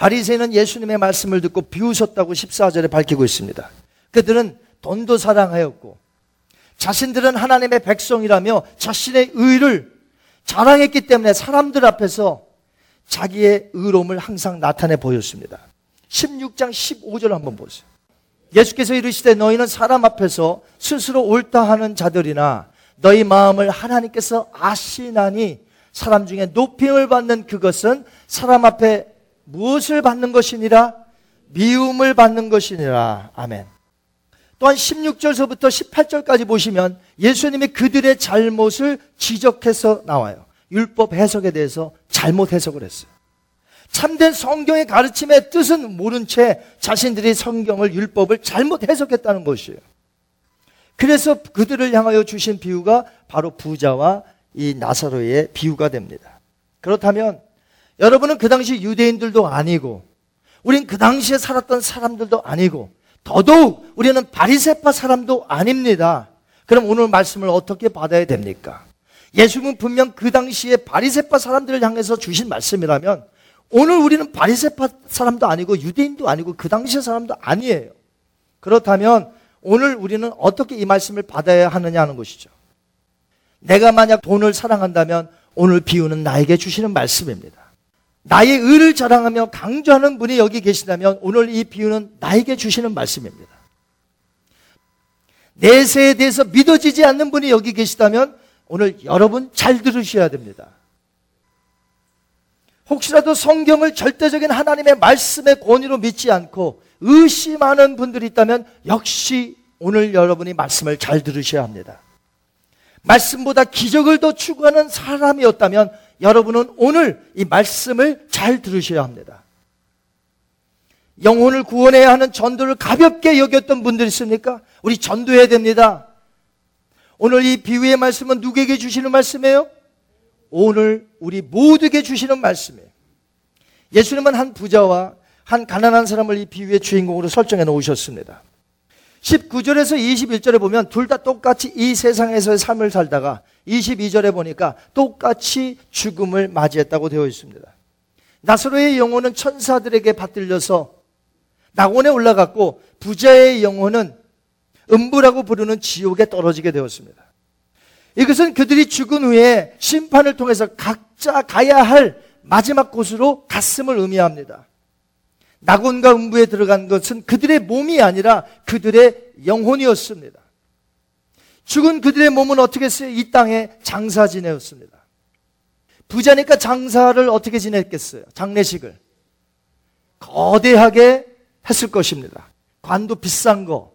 바리새인은 예수님의 말씀을 듣고 비웃었다고 14절에 밝히고 있습니다. 그들은 돈도 사랑하였고 자신들은 하나님의 백성이라며 자신의 의를 자랑했기 때문에 사람들 앞에서 자기의 의로움을 항상 나타내 보였습니다. 16장 15절 한번 보세요. 예수께서 이르시되 너희는 사람 앞에서 스스로 옳다 하는 자들이나 너희 마음을 하나님께서 아시나니 사람 중에 높임을 받는 그것은 사람 앞에 무엇을 받는 것이니라 미움을 받는 것이니라 아멘. 또한 16절서부터 18절까지 보시면 예수님이 그들의 잘못을 지적해서 나와요. 율법 해석에 대해서 잘못 해석을 했어요. 참된 성경의 가르침의 뜻은 모른 채 자신들이 성경을 율법을 잘못 해석했다는 것이에요. 그래서 그들을 향하여 주신 비유가 바로 부자와 이 나사로의 비유가 됩니다. 그렇다면 여러분은 그 당시 유대인들도 아니고 우린 그 당시에 살았던 사람들도 아니고 더더욱 우리는 바리세파 사람도 아닙니다. 그럼 오늘 말씀을 어떻게 받아야 됩니까? 예수님은 분명 그 당시에 바리세파 사람들을 향해서 주신 말씀이라면 오늘 우리는 바리세파 사람도 아니고 유대인도 아니고 그 당시의 사람도 아니에요. 그렇다면 오늘 우리는 어떻게 이 말씀을 받아야 하느냐 하는 것이죠. 내가 만약 돈을 사랑한다면 오늘 비유는 나에게 주시는 말씀입니다. 나의 의를 자랑하며 강조하는 분이 여기 계시다면 오늘 이 비유는 나에게 주시는 말씀입니다. 내세에 대해서 믿어지지 않는 분이 여기 계시다면 오늘 여러분 잘 들으셔야 됩니다. 혹시라도 성경을 절대적인 하나님의 말씀의 권위로 믿지 않고 의심하는 분들이 있다면 역시 오늘 여러분이 말씀을 잘 들으셔야 합니다. 말씀보다 기적을 더 추구하는 사람이었다면 여러분은 오늘 이 말씀을 잘 들으셔야 합니다. 영혼을 구원해야 하는 전도를 가볍게 여겼던 분들 있습니까? 우리 전도해야 됩니다. 오늘 이 비유의 말씀은 누구에게 주시는 말씀이에요? 오늘 우리 모두에게 주시는 말씀이에요. 예수님은 한 부자와 한 가난한 사람을 이 비유의 주인공으로 설정해 놓으셨습니다. 19절에서 21절에 보면 둘 다 똑같이 이 세상에서의 삶을 살다가 22절에 보니까 똑같이 죽음을 맞이했다고 되어 있습니다. 나사로의 영혼은 천사들에게 받들려서 낙원에 올라갔고 부자의 영혼은 음부라고 부르는 지옥에 떨어지게 되었습니다. 이것은 그들이 죽은 후에 심판을 통해서 각자 가야 할 마지막 곳으로 갔음을 의미합니다. 낙원과 음부에 들어간 것은 그들의 몸이 아니라 그들의 영혼이었습니다. 죽은 그들의 몸은 어떻게 했어요? 이 땅에 장사 지내었습니다. 부자니까 장사를 어떻게 지냈겠어요? 장례식을. 거대하게 했을 것입니다. 관도 비싼 거.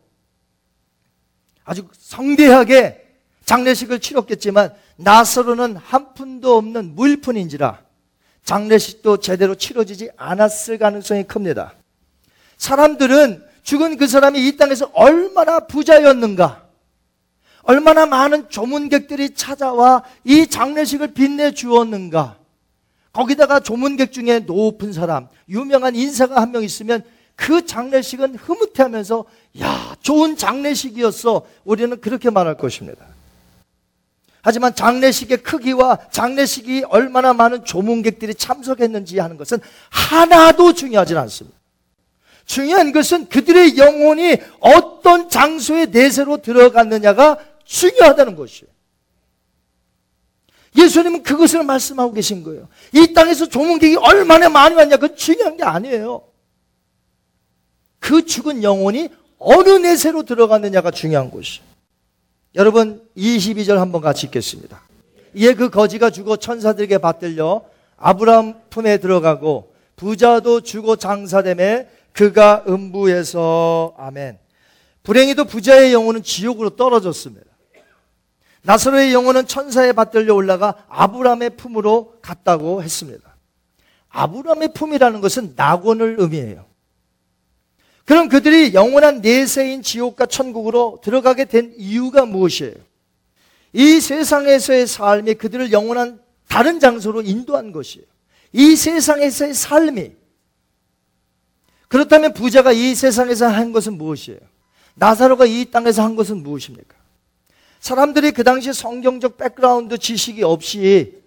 아주 성대하게 장례식을 치렀겠지만 나서로는 한 푼도 없는 물푼인지라 장례식도 제대로 치러지지 않았을 가능성이 큽니다. 사람들은 죽은 그 사람이 이 땅에서 얼마나 부자였는가, 얼마나 많은 조문객들이 찾아와 이 장례식을 빛내 주었는가, 거기다가 조문객 중에 높은 사람, 유명한 인사가 한 명 있으면 그 장례식은 흐뭇해 하면서 야 좋은 장례식이었어 우리는 그렇게 말할 것입니다. 하지만 장례식의 크기와 장례식이 얼마나 많은 조문객들이 참석했는지 하는 것은 하나도 중요하지 않습니다. 중요한 것은 그들의 영혼이 어떤 장소의 내세로 들어갔느냐가 중요하다는 것이에요. 예수님은 그것을 말씀하고 계신 거예요. 이 땅에서 조문객이 얼마나 많이 왔냐, 그건 중요한 게 아니에요. 그 죽은 영혼이 어느 내세로 들어갔느냐가 중요한 것이에요. 여러분 22절 한번 같이 읽겠습니다. 이에 그 거지가 죽어 천사들에게 받들려 아브라함 품에 들어가고 부자도 죽어 장사됨에 그가 음부에서 아멘. 불행히도 부자의 영혼은 지옥으로 떨어졌습니다. 나사로의 영혼은 천사에 받들려 올라가 아브람의 품으로 갔다고 했습니다. 아브람의 품이라는 것은 낙원을 의미해요. 그럼 그들이 영원한 내세인 지옥과 천국으로 들어가게 된 이유가 무엇이에요? 이 세상에서의 삶이 그들을 영원한 다른 장소로 인도한 것이에요. 이 세상에서의 삶이 그렇다면 부자가 이 세상에서 한 것은 무엇이에요? 나사로가 이 땅에서 한 것은 무엇입니까? 사람들이 그 당시 성경적 백그라운드 지식이 없이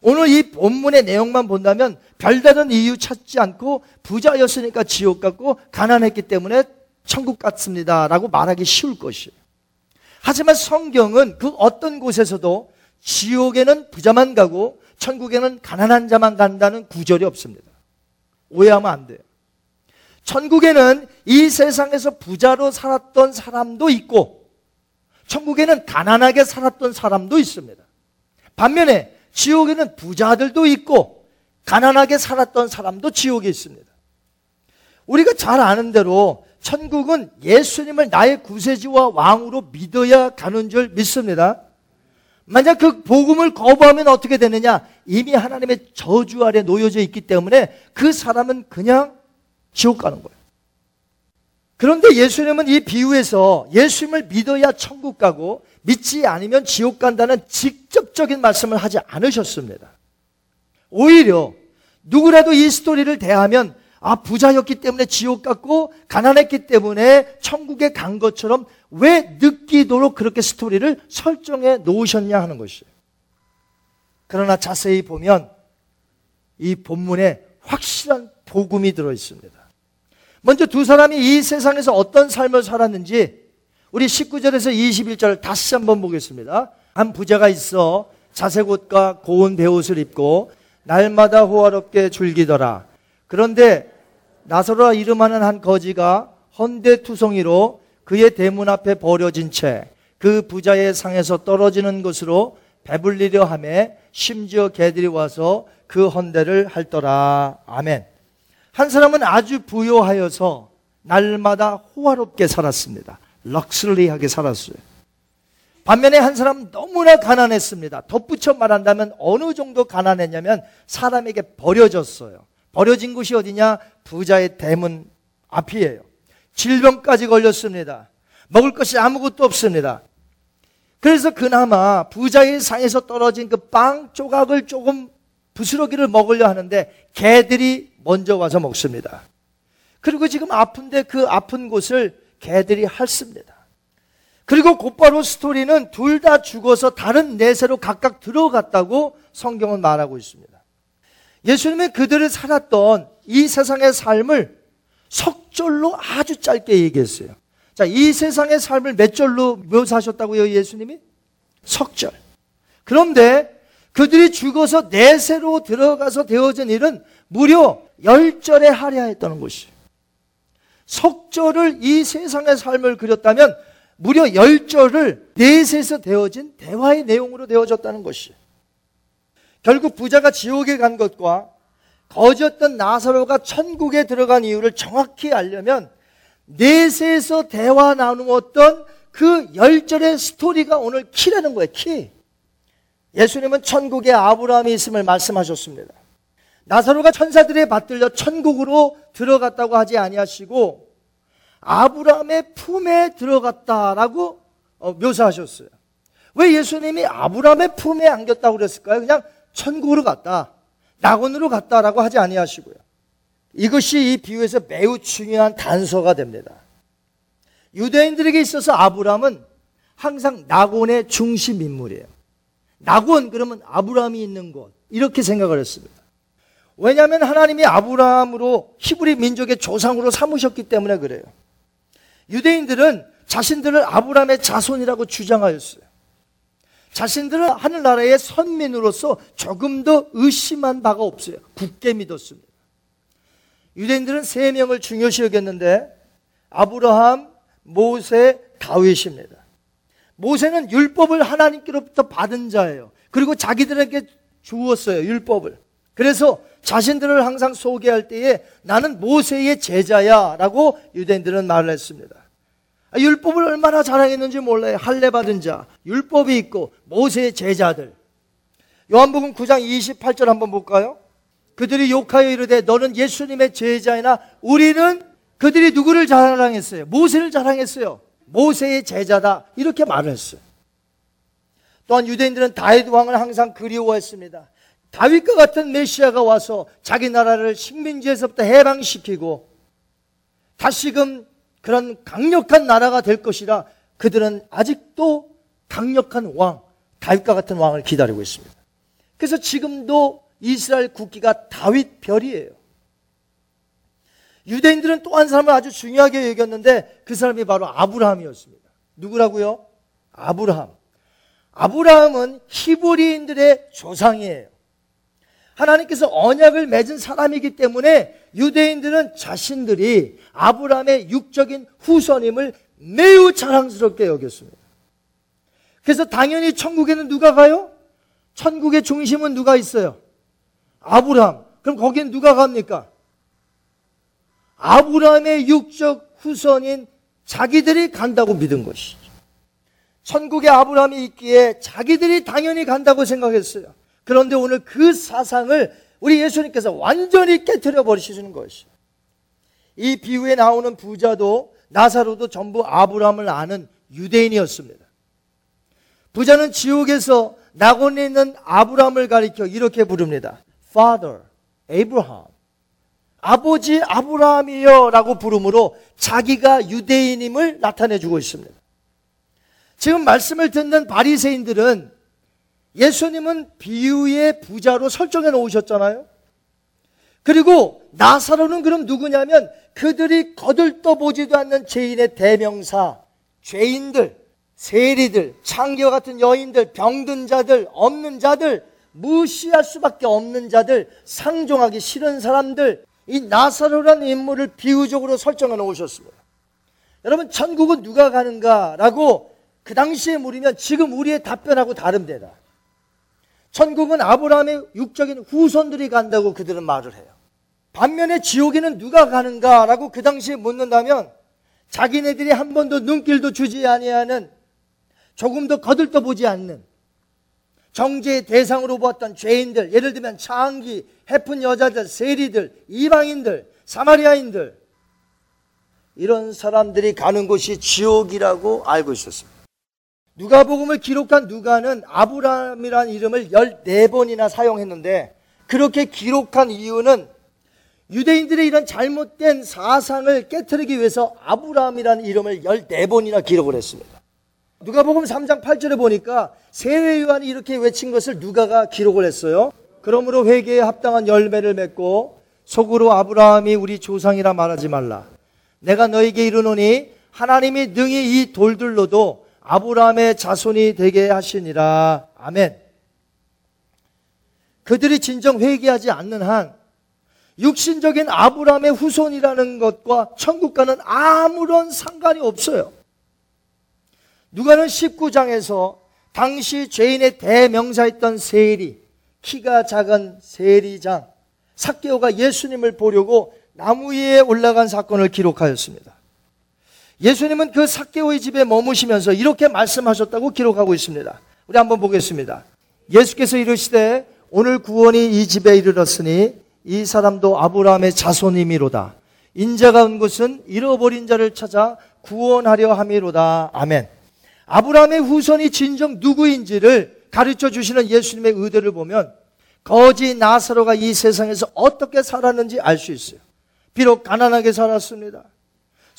오늘 이 본문의 내용만 본다면 별다른 이유 찾지 않고 부자였으니까 지옥 갔고 가난했기 때문에 천국 같습니다. 라고 말하기 쉬울 것이에요. 하지만 성경은 그 어떤 곳에서도 지옥에는 부자만 가고 천국에는 가난한 자만 간다는 구절이 없습니다. 오해하면 안 돼요. 천국에는 이 세상에서 부자로 살았던 사람도 있고 천국에는 가난하게 살았던 사람도 있습니다. 반면에 지옥에는 부자들도 있고 가난하게 살았던 사람도 지옥에 있습니다. 우리가 잘 아는 대로 천국은 예수님을 나의 구세주와 왕으로 믿어야 가는 줄 믿습니다. 만약 그 복음을 거부하면 어떻게 되느냐? 이미 하나님의 저주 아래 놓여져 있기 때문에 그 사람은 그냥 지옥 가는 거예요. 그런데 예수님은 이 비유에서 예수님을 믿어야 천국 가고 믿지 않으면 지옥 간다는 직접적인 말씀을 하지 않으셨습니다. 오히려 누구라도 이 스토리를 대하면 아, 부자였기 때문에 지옥 갔고 가난했기 때문에 천국에 간 것처럼 왜 느끼도록 그렇게 스토리를 설정해 놓으셨냐 하는 것이에요. 그러나 자세히 보면 이 본문에 확실한 복음이 들어 있습니다. 먼저 두 사람이 이 세상에서 어떤 삶을 살았는지 우리 19절에서 21절 다시 한번 보겠습니다. 한 부자가 있어 자색 옷과 고운 배옷을 입고 날마다 호화롭게 즐기더라. 그런데 나서라 이름하는 한 거지가 헌대투성이로 그의 대문 앞에 버려진 채 그 부자의 상에서 떨어지는 것으로 배불리려 함에 심지어 개들이 와서 그 헌대를 할더라. 아멘. 한 사람은 아주 부요하여서 날마다 호화롭게 살았습니다. 럭슬리하게 살았어요. 반면에 한 사람은 너무나 가난했습니다. 덧붙여 말한다면 어느 정도 가난했냐면 사람에게 버려졌어요. 버려진 곳이 어디냐? 부자의 대문 앞이에요. 질병까지 걸렸습니다. 먹을 것이 아무것도 없습니다. 그래서 그나마 부자의 상에서 떨어진 그 빵 조각을 조금 부스러기를 먹으려 하는데 개들이 먼저 와서 먹습니다. 그리고 지금 아픈데 그 아픈 곳을 개들이 핥습니다. 그리고 곧바로 스토리는 둘 다 죽어서 다른 내세로 각각 들어갔다고 성경은 말하고 있습니다. 예수님은 그들을 살았던 이 세상의 삶을 석절로 아주 짧게 얘기했어요. 자, 이 세상의 삶을 몇 절로 묘사하셨다고요, 예수님이? 석절. 그런데 그들이 죽어서 내세로 들어가서 되어진 일은 무려 열절에 하려했다는 것이. 석절을 이 세상의 삶을 그렸다면 무려 열절을 내세에서 되어진 대화의 내용으로 되어졌다는 것이. 결국 부자가 지옥에 간 것과 거지였던 나사로가 천국에 들어간 이유를 정확히 알려면 내세에서 대화 나누었던 그 열절의 스토리가 오늘 키라는 거예요, 키. 예수님은 천국에 아브라함이 있음을 말씀하셨습니다. 나사로가 천사들에 받들려 천국으로 들어갔다고 하지 아니하시고 아브라함의 품에 들어갔다라고 어, 묘사하셨어요. 왜 예수님이 아브라함의 품에 안겼다고 그랬을까요? 그냥 천국으로 갔다. 낙원으로 갔다라고 하지 아니하시고요. 이것이 이 비유에서 매우 중요한 단서가 됩니다. 유대인들에게 있어서 아브라함은 항상 낙원의 중심 인물이에요. 낙원 그러면 아브라함이 있는 곳 이렇게 생각을 했습니다. 왜냐하면 하나님이 아브라함으로 히브리 민족의 조상으로 삼으셨기 때문에 그래요. 유대인들은 자신들을 아브라함의 자손이라고 주장하였어요. 자신들은 하늘나라의 선민으로서 조금 더 의심한 바가 없어요. 굳게 믿었습니다. 유대인들은 세 명을 중요시 여겼는데 아브라함, 모세, 다윗입니다. 모세는 율법을 하나님께로부터 받은 자예요. 그리고 자기들에게 주었어요, 율법을. 그래서 자신들을 항상 소개할 때에 나는 모세의 제자야 라고 유대인들은 말을 했습니다. 아, 율법을 얼마나 자랑했는지 몰라요. 할례 받은 자, 율법이 있고 모세의 제자들. 요한복음 9장 28절 한번 볼까요? 그들이 욕하여 이르되 너는 예수님의 제자이나 우리는 그들이 누구를 자랑했어요? 모세를 자랑했어요. 모세의 제자다. 이렇게 말을 했어요. 또한 유대인들은 다윗 왕을 항상 그리워했습니다. 다윗과 같은 메시아가 와서 자기 나라를 식민지에서부터 해방시키고 다시금 그런 강력한 나라가 될 것이라 그들은 아직도 강력한 왕, 다윗과 같은 왕을 기다리고 있습니다. 그래서 지금도 이스라엘 국기가 다윗 별이에요. 유대인들은 또 한 사람을 아주 중요하게 여겼는데 그 사람이 바로 아브라함이었습니다. 누구라고요? 아브라함. 아브라함은 히브리인들의 조상이에요. 하나님께서 언약을 맺은 사람이기 때문에 유대인들은 자신들이 아브라함의 육적인 후손임을 매우 자랑스럽게 여겼습니다. 그래서 당연히 천국에는 누가 가요? 천국의 중심은 누가 있어요? 아브라함. 그럼 거기는 누가 갑니까? 아브라함의 육적 후손인 자기들이 간다고 믿은 것이죠. 천국에 아브라함이 있기에 자기들이 당연히 간다고 생각했어요. 그런데 오늘 그 사상을 우리 예수님께서 완전히 깨뜨려 버리시는 것이요. 이 비유에 나오는 부자도 나사로도 전부 아브라함을 아는 유대인이었습니다. 부자는 지옥에서 낙원에 있는 아브라함을 가리켜 이렇게 부릅니다. Father, Abraham. 아버지 아브라함이요 라고 부르므로 자기가 유대인임을 나타내 주고 있습니다. 지금 말씀을 듣는 바리새인들은 예수님은 비유의 부자로 설정해 놓으셨잖아요. 그리고 나사로는 그럼 누구냐면 그들이 거들떠 보지도 않는 죄인의 대명사, 죄인들, 세리들, 창기와 같은 여인들, 병든 자들, 없는 자들, 무시할 수밖에 없는 자들, 상종하기 싫은 사람들, 이 나사로라는 인물을 비유적으로 설정해 놓으셨습니다. 여러분, 천국은 누가 가는가라고 그 당시에 물으면 지금 우리의 답변하고 다릅니다. 천국은 아브라함의 육적인 후손들이 간다고 그들은 말을 해요. 반면에 지옥에는 누가 가는가라고 그 당시에 묻는다면 자기네들이 한 번도 눈길도 주지 아니하는 조금도 거들떠 보지 않는 정죄의 대상으로 보았던 죄인들, 예를 들면 창기, 해픈 여자들, 세리들, 이방인들, 사마리아인들 이런 사람들이 가는 곳이 지옥이라고 알고 있었습니다. 누가복음을 기록한 누가는 아브라함이라는 이름을 14번이나 사용했는데 그렇게 기록한 이유는 유대인들의 이런 잘못된 사상을 깨뜨리기 위해서 아브라함이라는 이름을 14번이나 기록을 했습니다. 누가복음 3장 8절에 보니까 세례 요한이 이렇게 외친 것을 누가가 기록을 했어요. 그러므로 회개에 합당한 열매를 맺고 속으로 아브라함이 우리 조상이라 말하지 말라. 내가 너에게 이르노니 하나님이 능히 이 돌들로도 아브라함의 자손이 되게 하시니라. 아멘. 그들이 진정 회개하지 않는 한 육신적인 아브라함의 후손이라는 것과 천국과는 아무런 상관이 없어요. 누가는 19장에서 당시 죄인의 대명사였던 세리, 키가 작은 세리장, 사개오가 예수님을 보려고 나무 위에 올라간 사건을 기록하였습니다. 예수님은 그 사개오의 집에 머무시면서 이렇게 말씀하셨다고 기록하고 있습니다. 우리 한번 보겠습니다. 예수께서 이르시되 오늘 구원이 이 집에 이르렀으니 이 사람도 아브라함의 자손이미로다. 인자가 온 것은 잃어버린 자를 찾아 구원하려 함이로다. 아멘. 아브라함의 후손이 진정 누구인지를 가르쳐 주시는 예수님의 의도를 보면 거지 나사로가 이 세상에서 어떻게 살았는지 알 수 있어요. 비록 가난하게 살았습니다.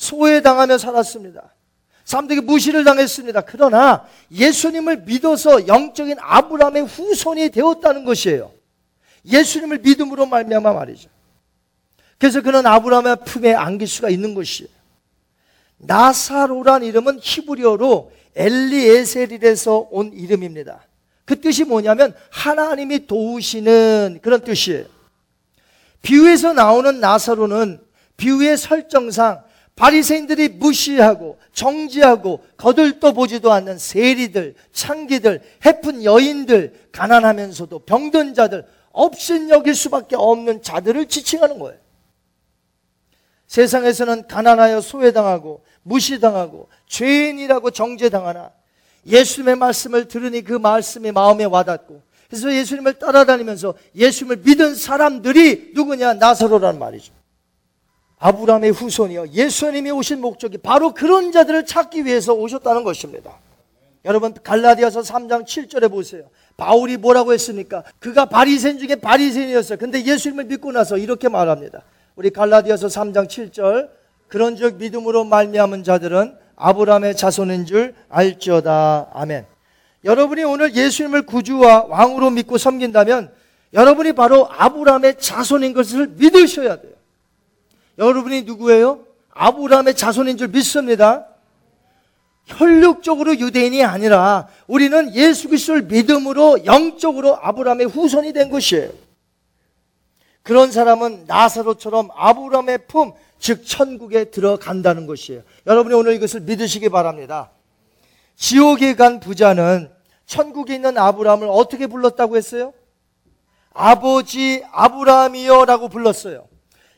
소외당하며 살았습니다. 사람들에게 무시를 당했습니다. 그러나 예수님을 믿어서 영적인 아브라함의 후손이 되었다는 것이에요. 예수님을 믿음으로 말미암아 말이죠. 그래서 그는 아브라함의 품에 안길 수가 있는 것이에요. 나사로란 이름은 히브리어로 엘리에셀이에서 온 이름입니다. 그 뜻이 뭐냐면 하나님이 도우시는 그런 뜻이에요. 비유에서 나오는 나사로는 비유의 설정상 바리새인들이 무시하고 정지하고 거들떠 보지도 않는 세리들, 창기들, 해픈 여인들, 가난하면서도 병든 자들, 업신여길 수밖에 없는 자들을 지칭하는 거예요. 세상에서는 가난하여 소외당하고 무시당하고 죄인이라고 정죄당하나 예수님의 말씀을 들으니 그 말씀이 마음에 와닿고 그래서 예수님을 따라다니면서 예수님을 믿은 사람들이 누구냐 나사로란 말이죠. 아브라함의 후손이요. 예수님이 오신 목적이 바로 그런 자들을 찾기 위해서 오셨다는 것입니다. 여러분 갈라디아서 3장 7절에 보세요. 바울이 뭐라고 했습니까? 그가 바리새인 중에 바리새인이었어요. 근데 예수님을 믿고 나서 이렇게 말합니다. 우리 갈라디아서 3장 7절 그런즉 믿음으로 말미암은 자들은 아브라함의 자손인 줄 알지어다. 아멘. 여러분이 오늘 예수님을 구주와 왕으로 믿고 섬긴다면 여러분이 바로 아브라함의 자손인 것을 믿으셔야 돼요. 여러분이 누구예요? 아브라함의 자손인 줄 믿습니다. 혈육적으로 유대인이 아니라 우리는 예수 그리스도를 믿음으로 영적으로 아브라함의 후손이 된 것이에요. 그런 사람은 나사로처럼 아브라함의 품, 즉 천국에 들어간다는 것이에요. 여러분이 오늘 이것을 믿으시기 바랍니다. 지옥에 간 부자는 천국에 있는 아브라함을 어떻게 불렀다고 했어요? 아버지 아브라함이여라고 불렀어요.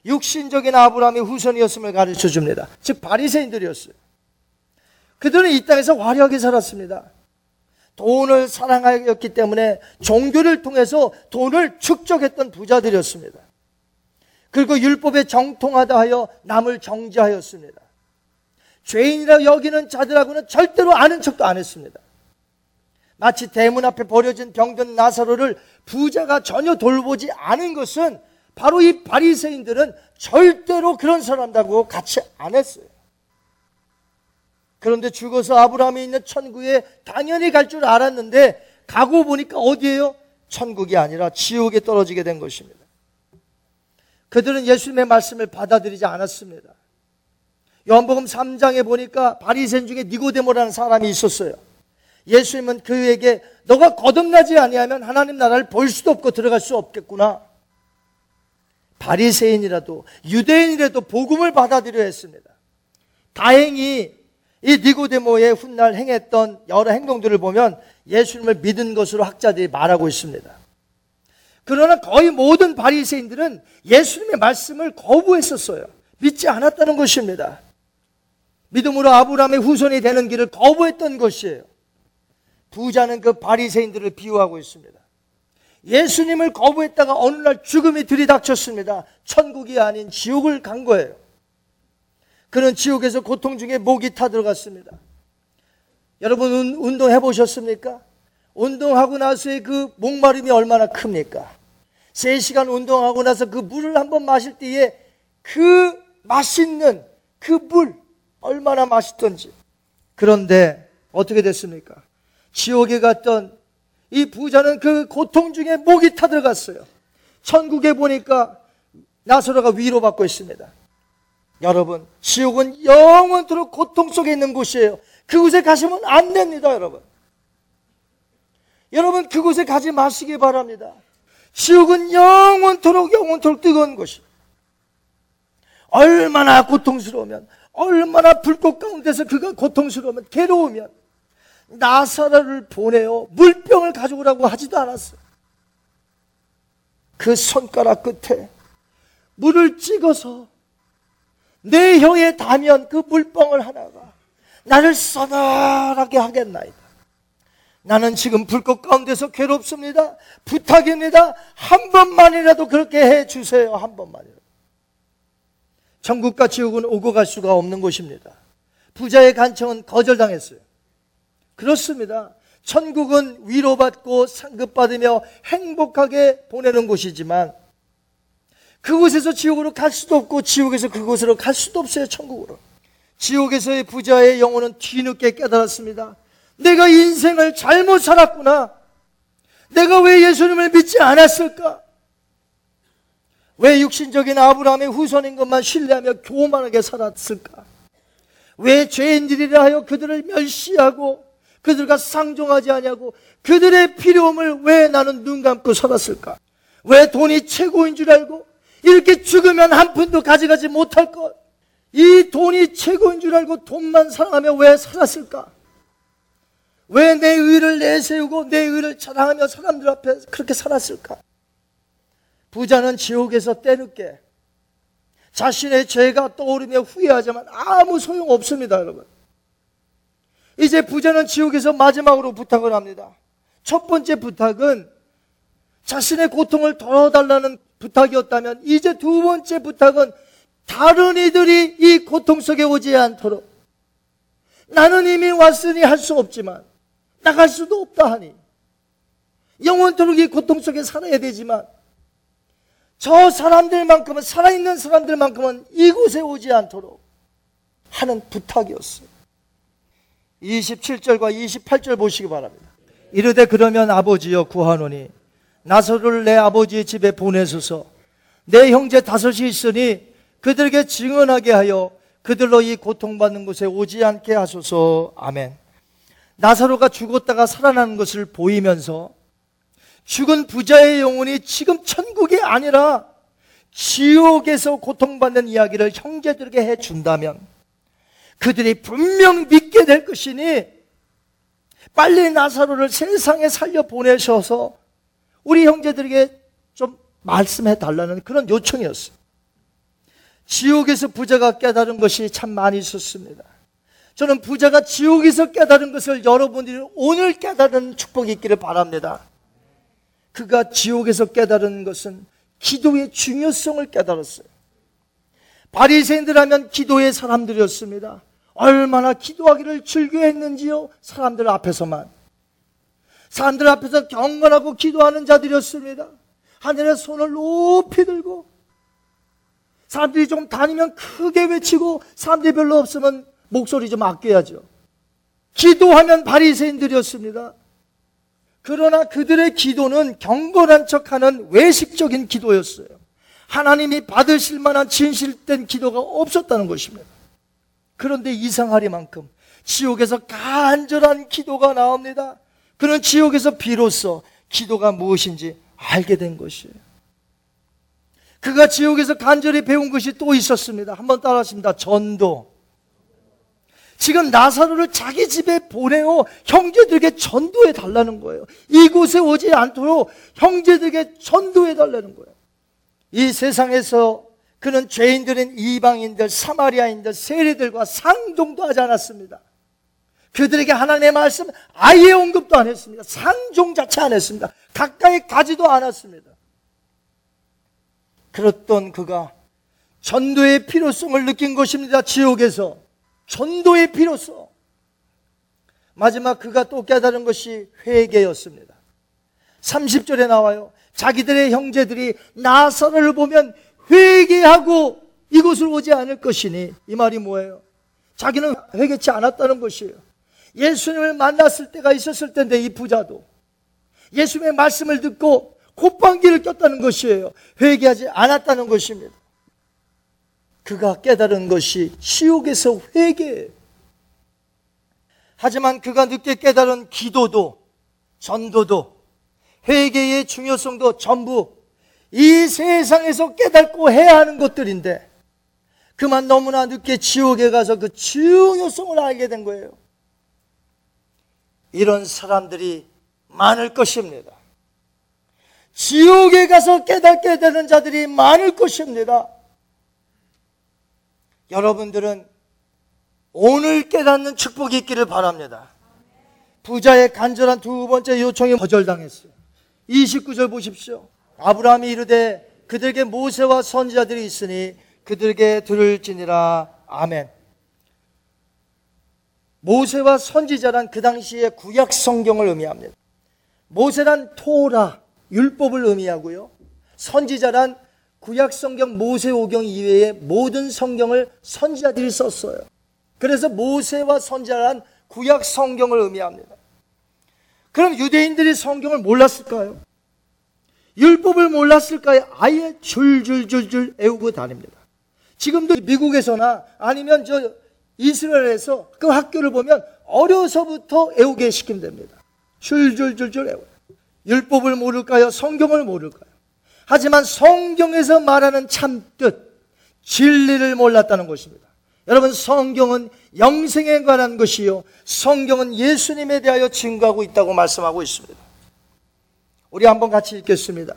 육신적인 아브라함의 후손이었음을 가르쳐 줍니다. 즉 바리새인들이었어요. 그들은 이 땅에서 화려하게 살았습니다. 돈을 사랑하였기 때문에 종교를 통해서 돈을 축적했던 부자들이었습니다. 그리고 율법에 정통하다 하여 남을 정죄하였습니다. 죄인이라 여기는 자들하고는 절대로 아는 척도 안 했습니다. 마치 대문 앞에 버려진 병든 나사로를 부자가 전혀 돌보지 않은 것은 바로 이 바리새인들은 절대로 그런 사람들하고 같이 안 했어요. 그런데 죽어서 아브라함이 있는 천국에 당연히 갈 줄 알았는데 가고 보니까 어디에요? 천국이 아니라 지옥에 떨어지게 된 것입니다. 그들은 예수님의 말씀을 받아들이지 않았습니다. 요한복음 3장에 보니까 바리새인 중에 니고데모라는 사람이 있었어요. 예수님은 그에게 너가 거듭나지 아니하면 하나님 나라를 볼 수도 없고 들어갈 수 없겠구나. 바리새인이라도 유대인이라도 복음을 받아들여야 했습니다. 다행히 이 니고데모의 훗날 행했던 여러 행동들을 보면 예수님을 믿은 것으로 학자들이 말하고 있습니다. 그러나 거의 모든 바리새인들은 예수님의 말씀을 거부했었어요. 믿지 않았다는 것입니다. 믿음으로 아브라함의 후손이 되는 길을 거부했던 것이에요. 부자는 그 바리새인들을 비유하고 있습니다. 예수님을 거부했다가 어느 날 죽음이 들이닥쳤습니다. 천국이 아닌 지옥을 간 거예요. 그는 지옥에서 고통 중에 목이 타들어갔습니다. 여러분 운동해 보셨습니까? 운동하고 나서의 그 목마름이 얼마나 큽니까? 3시간 운동하고 나서 그 물을 한번 마실 때에 그 맛있는 그 물 얼마나 맛있던지. 그런데 어떻게 됐습니까? 지옥에 갔던 이 부자는 그 고통 중에 목이 타들어갔어요. 천국에 보니까 나사로가 위로받고 있습니다. 여러분, 지옥은 영원토록 고통 속에 있는 곳이에요. 그곳에 가시면 안 됩니다, 여러분. 여러분, 그곳에 가지 마시기 바랍니다. 지옥은 영원토록 영원토록 뜨거운 곳이. 얼마나 고통스러우면, 얼마나 불꽃 가운데서 그가 고통스러우면, 괴로우면, 나사라를 보내어 물병을 가져오라고 하지도 않았어요. 그 손가락 끝에 물을 찍어서 내 혀에 닿으면 그 물방울 하나가 나를 서늘하게 하겠나이다. 나는 지금 불꽃 가운데서 괴롭습니다. 부탁입니다. 한 번만이라도 그렇게 해 주세요. 한 번만이라도. 천국과 지옥은 오고 갈 수가 없는 곳입니다. 부자의 간청은 거절당했어요. 그렇습니다. 천국은 위로받고 상급받으며 행복하게 보내는 곳이지만 그곳에서 지옥으로 갈 수도 없고 지옥에서 그곳으로 갈 수도 없어요. 천국으로. 지옥에서의 부자의 영혼은 뒤늦게 깨달았습니다. 내가 인생을 잘못 살았구나. 내가 왜 예수님을 믿지 않았을까? 왜 육신적인 아브라함의 후손인 것만 신뢰하며 교만하게 살았을까? 왜 죄인들이라 하여 그들을 멸시하고 그들과 상종하지 아니하고 그들의 필요함을 왜 나는 눈 감고 살았을까? 왜 돈이 최고인 줄 알고 이렇게 죽으면 한 푼도 가져가지 못할 것. 이 돈이 최고인 줄 알고 돈만 사랑하며 왜 살았을까? 왜 내 의를 내세우고 내 의를 자랑하며 사람들 앞에 그렇게 살았을까? 부자는 지옥에서 때늦게 자신의 죄가 떠오르며 후회하지만 아무 소용 없습니다, 여러분. 이제 부자는 지옥에서 마지막으로 부탁을 합니다. 첫 번째 부탁은 자신의 고통을 덜어달라는 부탁이었다면 이제 두 번째 부탁은 다른 이들이 이 고통 속에 오지 않도록 나는 이미 왔으니 할 수 없지만 나갈 수도 없다 하니 영원토록 이 고통 속에 살아야 되지만 저 사람들만큼은 살아있는 사람들만큼은 이곳에 오지 않도록 하는 부탁이었어요. 27절과 28절 보시기 바랍니다. 이르되 그러면 아버지여 구하노니 나서를 내 아버지의 집에 보내소서. 내 형제 다섯이 있으니 그들에게 증언하게 하여 그들로 이 고통받는 곳에 오지 않게 하소서. 아멘. 나사로가 죽었다가 살아나는 것을 보이면서 죽은 부자의 영혼이 지금 천국이 아니라 지옥에서 고통받는 이야기를 형제들에게 해준다면 그들이 분명 믿게 될 것이니 빨리 나사로를 세상에 살려 보내셔서 우리 형제들에게 좀 말씀해 달라는 그런 요청이었어요. 지옥에서 부자가 깨달은 것이 참 많이 있었습니다. 저는 부자가 지옥에서 깨달은 것을 여러분들이 오늘 깨달은 축복이 있기를 바랍니다. 그가 지옥에서 깨달은 것은 기도의 중요성을 깨달았어요. 바리새인들 하면 기도의 사람들이었습니다. 얼마나 기도하기를 즐겨했는지요. 사람들 앞에서만. 사람들 앞에서 경건하고 기도하는 자들이었습니다. 하늘에 손을 높이 들고 사람들이 좀 다니면 크게 외치고 사람들이 별로 없으면 목소리 좀 아껴야죠. 기도하면 바리새인들이었습니다. 그러나 그들의 기도는 경건한 척하는 외식적인 기도였어요. 하나님이 받으실 만한 진실된 기도가 없었다는 것입니다. 그런데 이상하리만큼 지옥에서 간절한 기도가 나옵니다. 그는 지옥에서 비로소 기도가 무엇인지 알게 된 것이에요. 그가 지옥에서 간절히 배운 것이 또 있었습니다. 한번 따라하십니다. 전도. 지금 나사로를 자기 집에 보내어 형제들에게 전도해 달라는 거예요. 이곳에 오지 않도록 형제들에게 전도해 달라는 거예요. 이 세상에서 그는 죄인들인 이방인들, 사마리아인들, 세리들과 상종도 하지 않았습니다. 그들에게 하나님의 말씀 아예 언급도 안 했습니다. 상종 자체 안 했습니다. 가까이 가지도 않았습니다. 그렇던 그가 전도의 필요성을 느낀 것입니다. 지옥에서. 전도의 필요성. 마지막 그가 또 깨달은 것이 회개였습니다. 30절에 나와요. 자기들의 형제들이 나사로를 보면 회개하고 이곳을 오지 않을 것이니 이 말이 뭐예요? 자기는 회개치 않았다는 것이에요. 예수님을 만났을 때가 있었을 텐데 이 부자도 예수님의 말씀을 듣고 콧방귀를 꼈다는 것이에요. 회개하지 않았다는 것입니다. 그가 깨달은 것이 지옥에서 회개. 하지만 그가 늦게 깨달은 기도도, 전도도, 회개의 중요성도 전부 이 세상에서 깨닫고 해야 하는 것들인데, 그만 너무나 늦게 지옥에 가서 그 중요성을 알게 된 거예요. 이런 사람들이 많을 것입니다. 지옥에 가서 깨닫게 되는 자들이 많을 것입니다. 여러분들은 오늘 깨닫는 축복이 있기를 바랍니다. 부자의 간절한 두 번째 요청이 거절당했어요. 29절 보십시오. 아브라함이 이르되 그들에게 모세와 선지자들이 있으니 그들에게 들을지니라. 아멘. 모세와 선지자란 그 당시에 구약 성경을 의미합니다. 모세란 토라, 율법을 의미하고요. 선지자란 구약 성경 모세오경 이외의 모든 성경을 선지자들이 썼어요. 그래서 모세와 선지자란 구약 성경을 의미합니다. 그럼 유대인들이 성경을 몰랐을까요? 율법을 몰랐을까요? 아예 줄줄줄줄 애우고 다닙니다. 지금도 미국에서나 아니면 저 이스라엘에서 그 학교를 보면 어려서부터 애우게 시킨답니다. 줄줄줄줄 애워요. 율법을 모를까요? 성경을 모를까요? 하지만 성경에서 말하는 참뜻, 진리를 몰랐다는 것입니다. 여러분, 성경은 영생에 관한 것이요. 성경은 예수님에 대하여 증거하고 있다고 말씀하고 있습니다. 우리 한번 같이 읽겠습니다.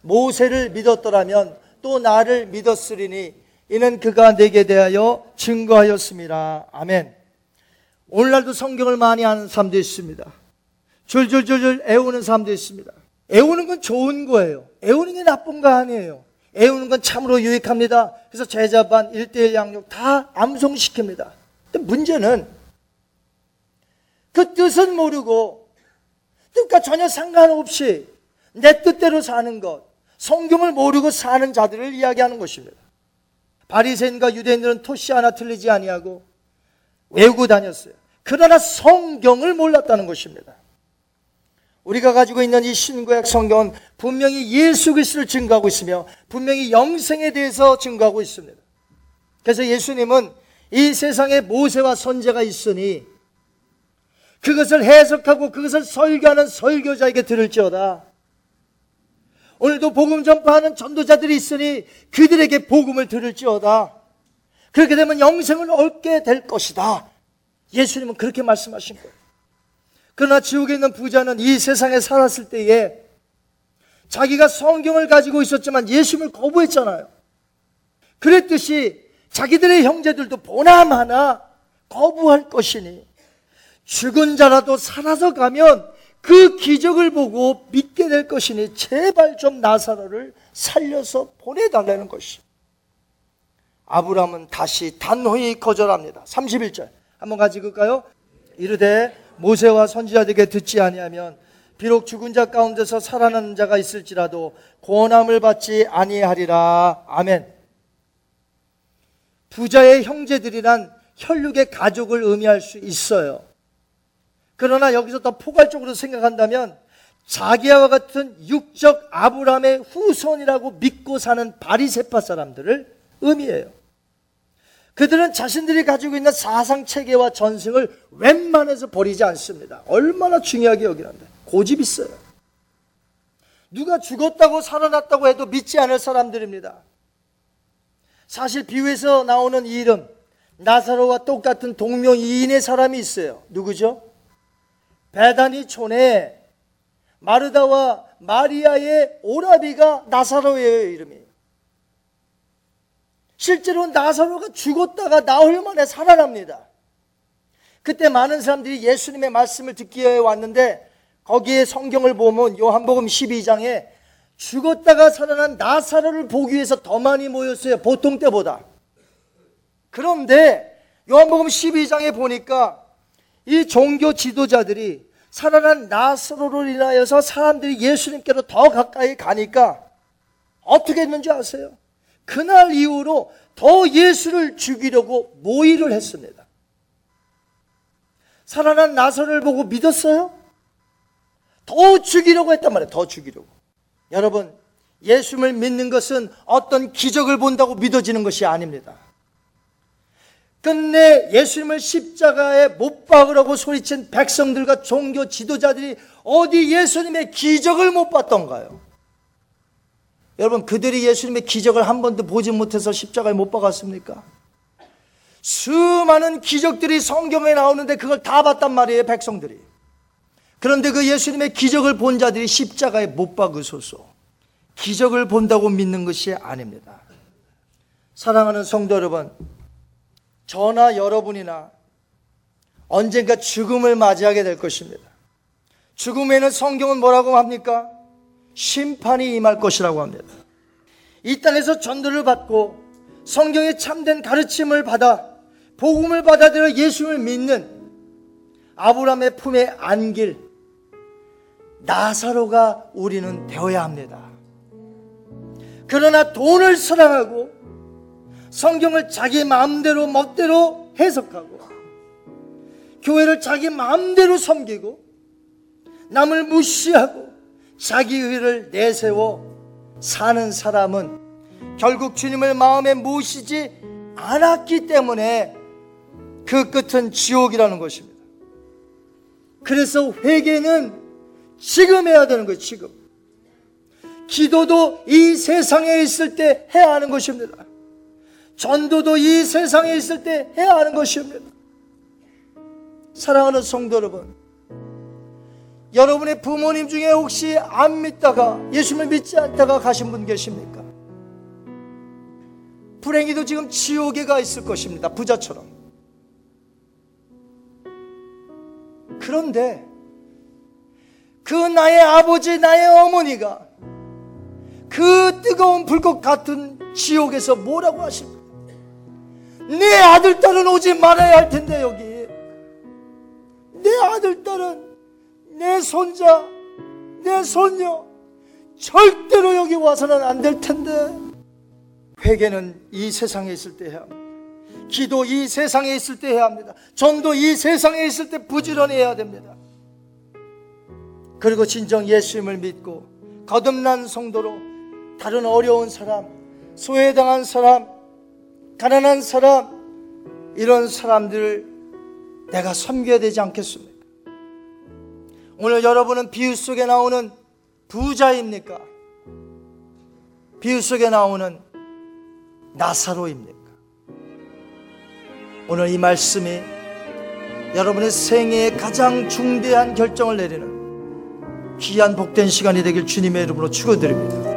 모세를 믿었더라면 또 나를 믿었으리니 이는 그가 내게 대하여 증거하였습니다. 아멘. 오늘날도 성경을 많이 아는 사람도 있습니다. 줄줄줄줄 애우는 사람도 있습니다. 애우는 건 좋은 거예요. 애우는 게 나쁜 거 아니에요. 애우는 건 참으로 유익합니다. 그래서 제자반, 일대일 양육 다 암송시킵니다. 근데 문제는 그 뜻은 모르고 뜻과 전혀 상관없이 내 뜻대로 사는 것, 성경을 모르고 사는 자들을 이야기하는 것입니다. 바리새인과 유대인들은 토시 하나 틀리지 아니하고 외우고 다녔어요. 그러나 성경을 몰랐다는 것입니다. 우리가 가지고 있는 이 신구약 성경은 분명히 예수 그리스도를 증거하고 있으며 분명히 영생에 대해서 증거하고 있습니다. 그래서 예수님은 이 세상에 모세와 선제가 있으니 그것을 해석하고 그것을 설교하는 설교자에게 들을지어다. 오늘도 복음 전파하는 전도자들이 있으니 그들에게 복음을 들을지어다. 그렇게 되면 영생을 얻게 될 것이다. 예수님은 그렇게 말씀하신 거예요. 그러나 지옥에 있는 부자는 이 세상에 살았을 때에 자기가 성경을 가지고 있었지만 예수님을 거부했잖아요. 그랬듯이 자기들의 형제들도 보나마나 거부할 것이니 죽은 자라도 살아서 가면 그 기적을 보고 믿게 될 것이니 제발 좀 나사로를 살려서 보내달라는 것이. 아브라함은 다시 단호히 거절합니다. 31절. 한번 가지고 가요. 이르되 모세와 선지자들에게 듣지 아니하면 비록 죽은 자 가운데서 살아나는 자가 있을지라도 고함을 받지 아니하리라. 아멘. 부자의 형제들이란 혈육의 가족을 의미할 수 있어요. 그러나 여기서 더 포괄적으로 생각한다면 자기와 같은 육적 아브라함의 후손이라고 믿고 사는 바리세파 사람들을 의미해요. 그들은 자신들이 가지고 있는 사상 체계와 전승을 웬만해서 버리지 않습니다. 얼마나 중요하게 여기는데 고집 있어요. 누가 죽었다고 살아났다고 해도 믿지 않을 사람들입니다. 사실 비유에서 나오는 이 이름 나사로와 똑같은 동명이인의 사람이 있어요. 누구죠? 베다니 촌에 마르다와 마리아의 오라비가 나사로예요, 이름이. 실제로 나사로가 죽었다가 나흘 만에 살아납니다. 그때 많은 사람들이 예수님의 말씀을 듣기 위해 왔는데 거기에 성경을 보면 요한복음 12장에 죽었다가 살아난 나사로를 보기 위해서 더 많이 모였어요. 보통 때보다. 그런데 요한복음 12장에 보니까 이 종교 지도자들이 살아난 나사로를 인하여서 사람들이 예수님께로 더 가까이 가니까 어떻게 했는지 아세요? 그날 이후로 더 예수를 죽이려고 모의를 했습니다. 살아난 나사로를 보고 믿었어요? 더 죽이려고 했단 말이에요. 더 죽이려고. 여러분, 예수를 믿는 것은 어떤 기적을 본다고 믿어지는 것이 아닙니다. 끝내 예수님을 십자가에 못 박으라고 소리친 백성들과 종교 지도자들이 어디 예수님의 기적을 못 봤던가요? 여러분, 그들이 예수님의 기적을 한 번도 보지 못해서 십자가에 못 박았습니까? 수많은 기적들이 성경에 나오는데 그걸 다 봤단 말이에요, 백성들이. 그런데 그 예수님의 기적을 본 자들이 십자가에 못 박으소서. 기적을 본다고 믿는 것이 아닙니다. 사랑하는 성도 여러분, 저나 여러분이나 언젠가 죽음을 맞이하게 될 것입니다. 죽음에는 성경은 뭐라고 합니까? 심판이 임할 것이라고 합니다. 이 땅에서 전도를 받고 성경의 참된 가르침을 받아 복음을 받아들여 예수를 믿는 아브라함의 품에 안길 나사로가 우리는 되어야 합니다. 그러나 돈을 사랑하고 성경을 자기 마음대로 멋대로 해석하고 교회를 자기 마음대로 섬기고 남을 무시하고 자기 의를 내세워 사는 사람은 결국 주님을 마음에 모시지 않았기 때문에 그 끝은 지옥이라는 것입니다. 그래서 회개는 지금 해야 되는 거예요, 지금. 기도도 이 세상에 있을 때 해야 하는 것입니다. 전도도 이 세상에 있을 때 해야 하는 것입니다. 사랑하는 성도 여러분, 여러분의 부모님 중에 혹시 안 믿다가 예수님을 믿지 않다가 가신 분 계십니까? 불행히도 지금 지옥에 가 있을 것입니다. 부자처럼. 그런데 그 나의 아버지, 나의 어머니가 그 뜨거운 불꽃 같은 지옥에서 뭐라고 하십니까? 내 아들, 딸은 오지 말아야 할 텐데, 여기. 내 아들, 딸은 내 손자, 내 손녀, 절대로 여기 와서는 안 될 텐데. 회개는 이 세상에 있을 때 해야 합니다. 기도 이 세상에 있을 때 해야 합니다. 전도 이 세상에 있을 때 부지런히 해야 됩니다. 그리고 진정 예수님을 믿고 거듭난 성도로 다른 어려운 사람, 소외당한 사람, 가난한 사람, 이런 사람들을 내가 섬겨야 되지 않겠습니까? 오늘 여러분은 비유 속에 나오는 부자입니까? 비유 속에 나오는 나사로입니까? 오늘 이 말씀이 여러분의 생애의 가장 중대한 결정을 내리는 귀한 복된 시간이 되길 주님의 이름으로 축원드립니다.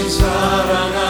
그신 사랑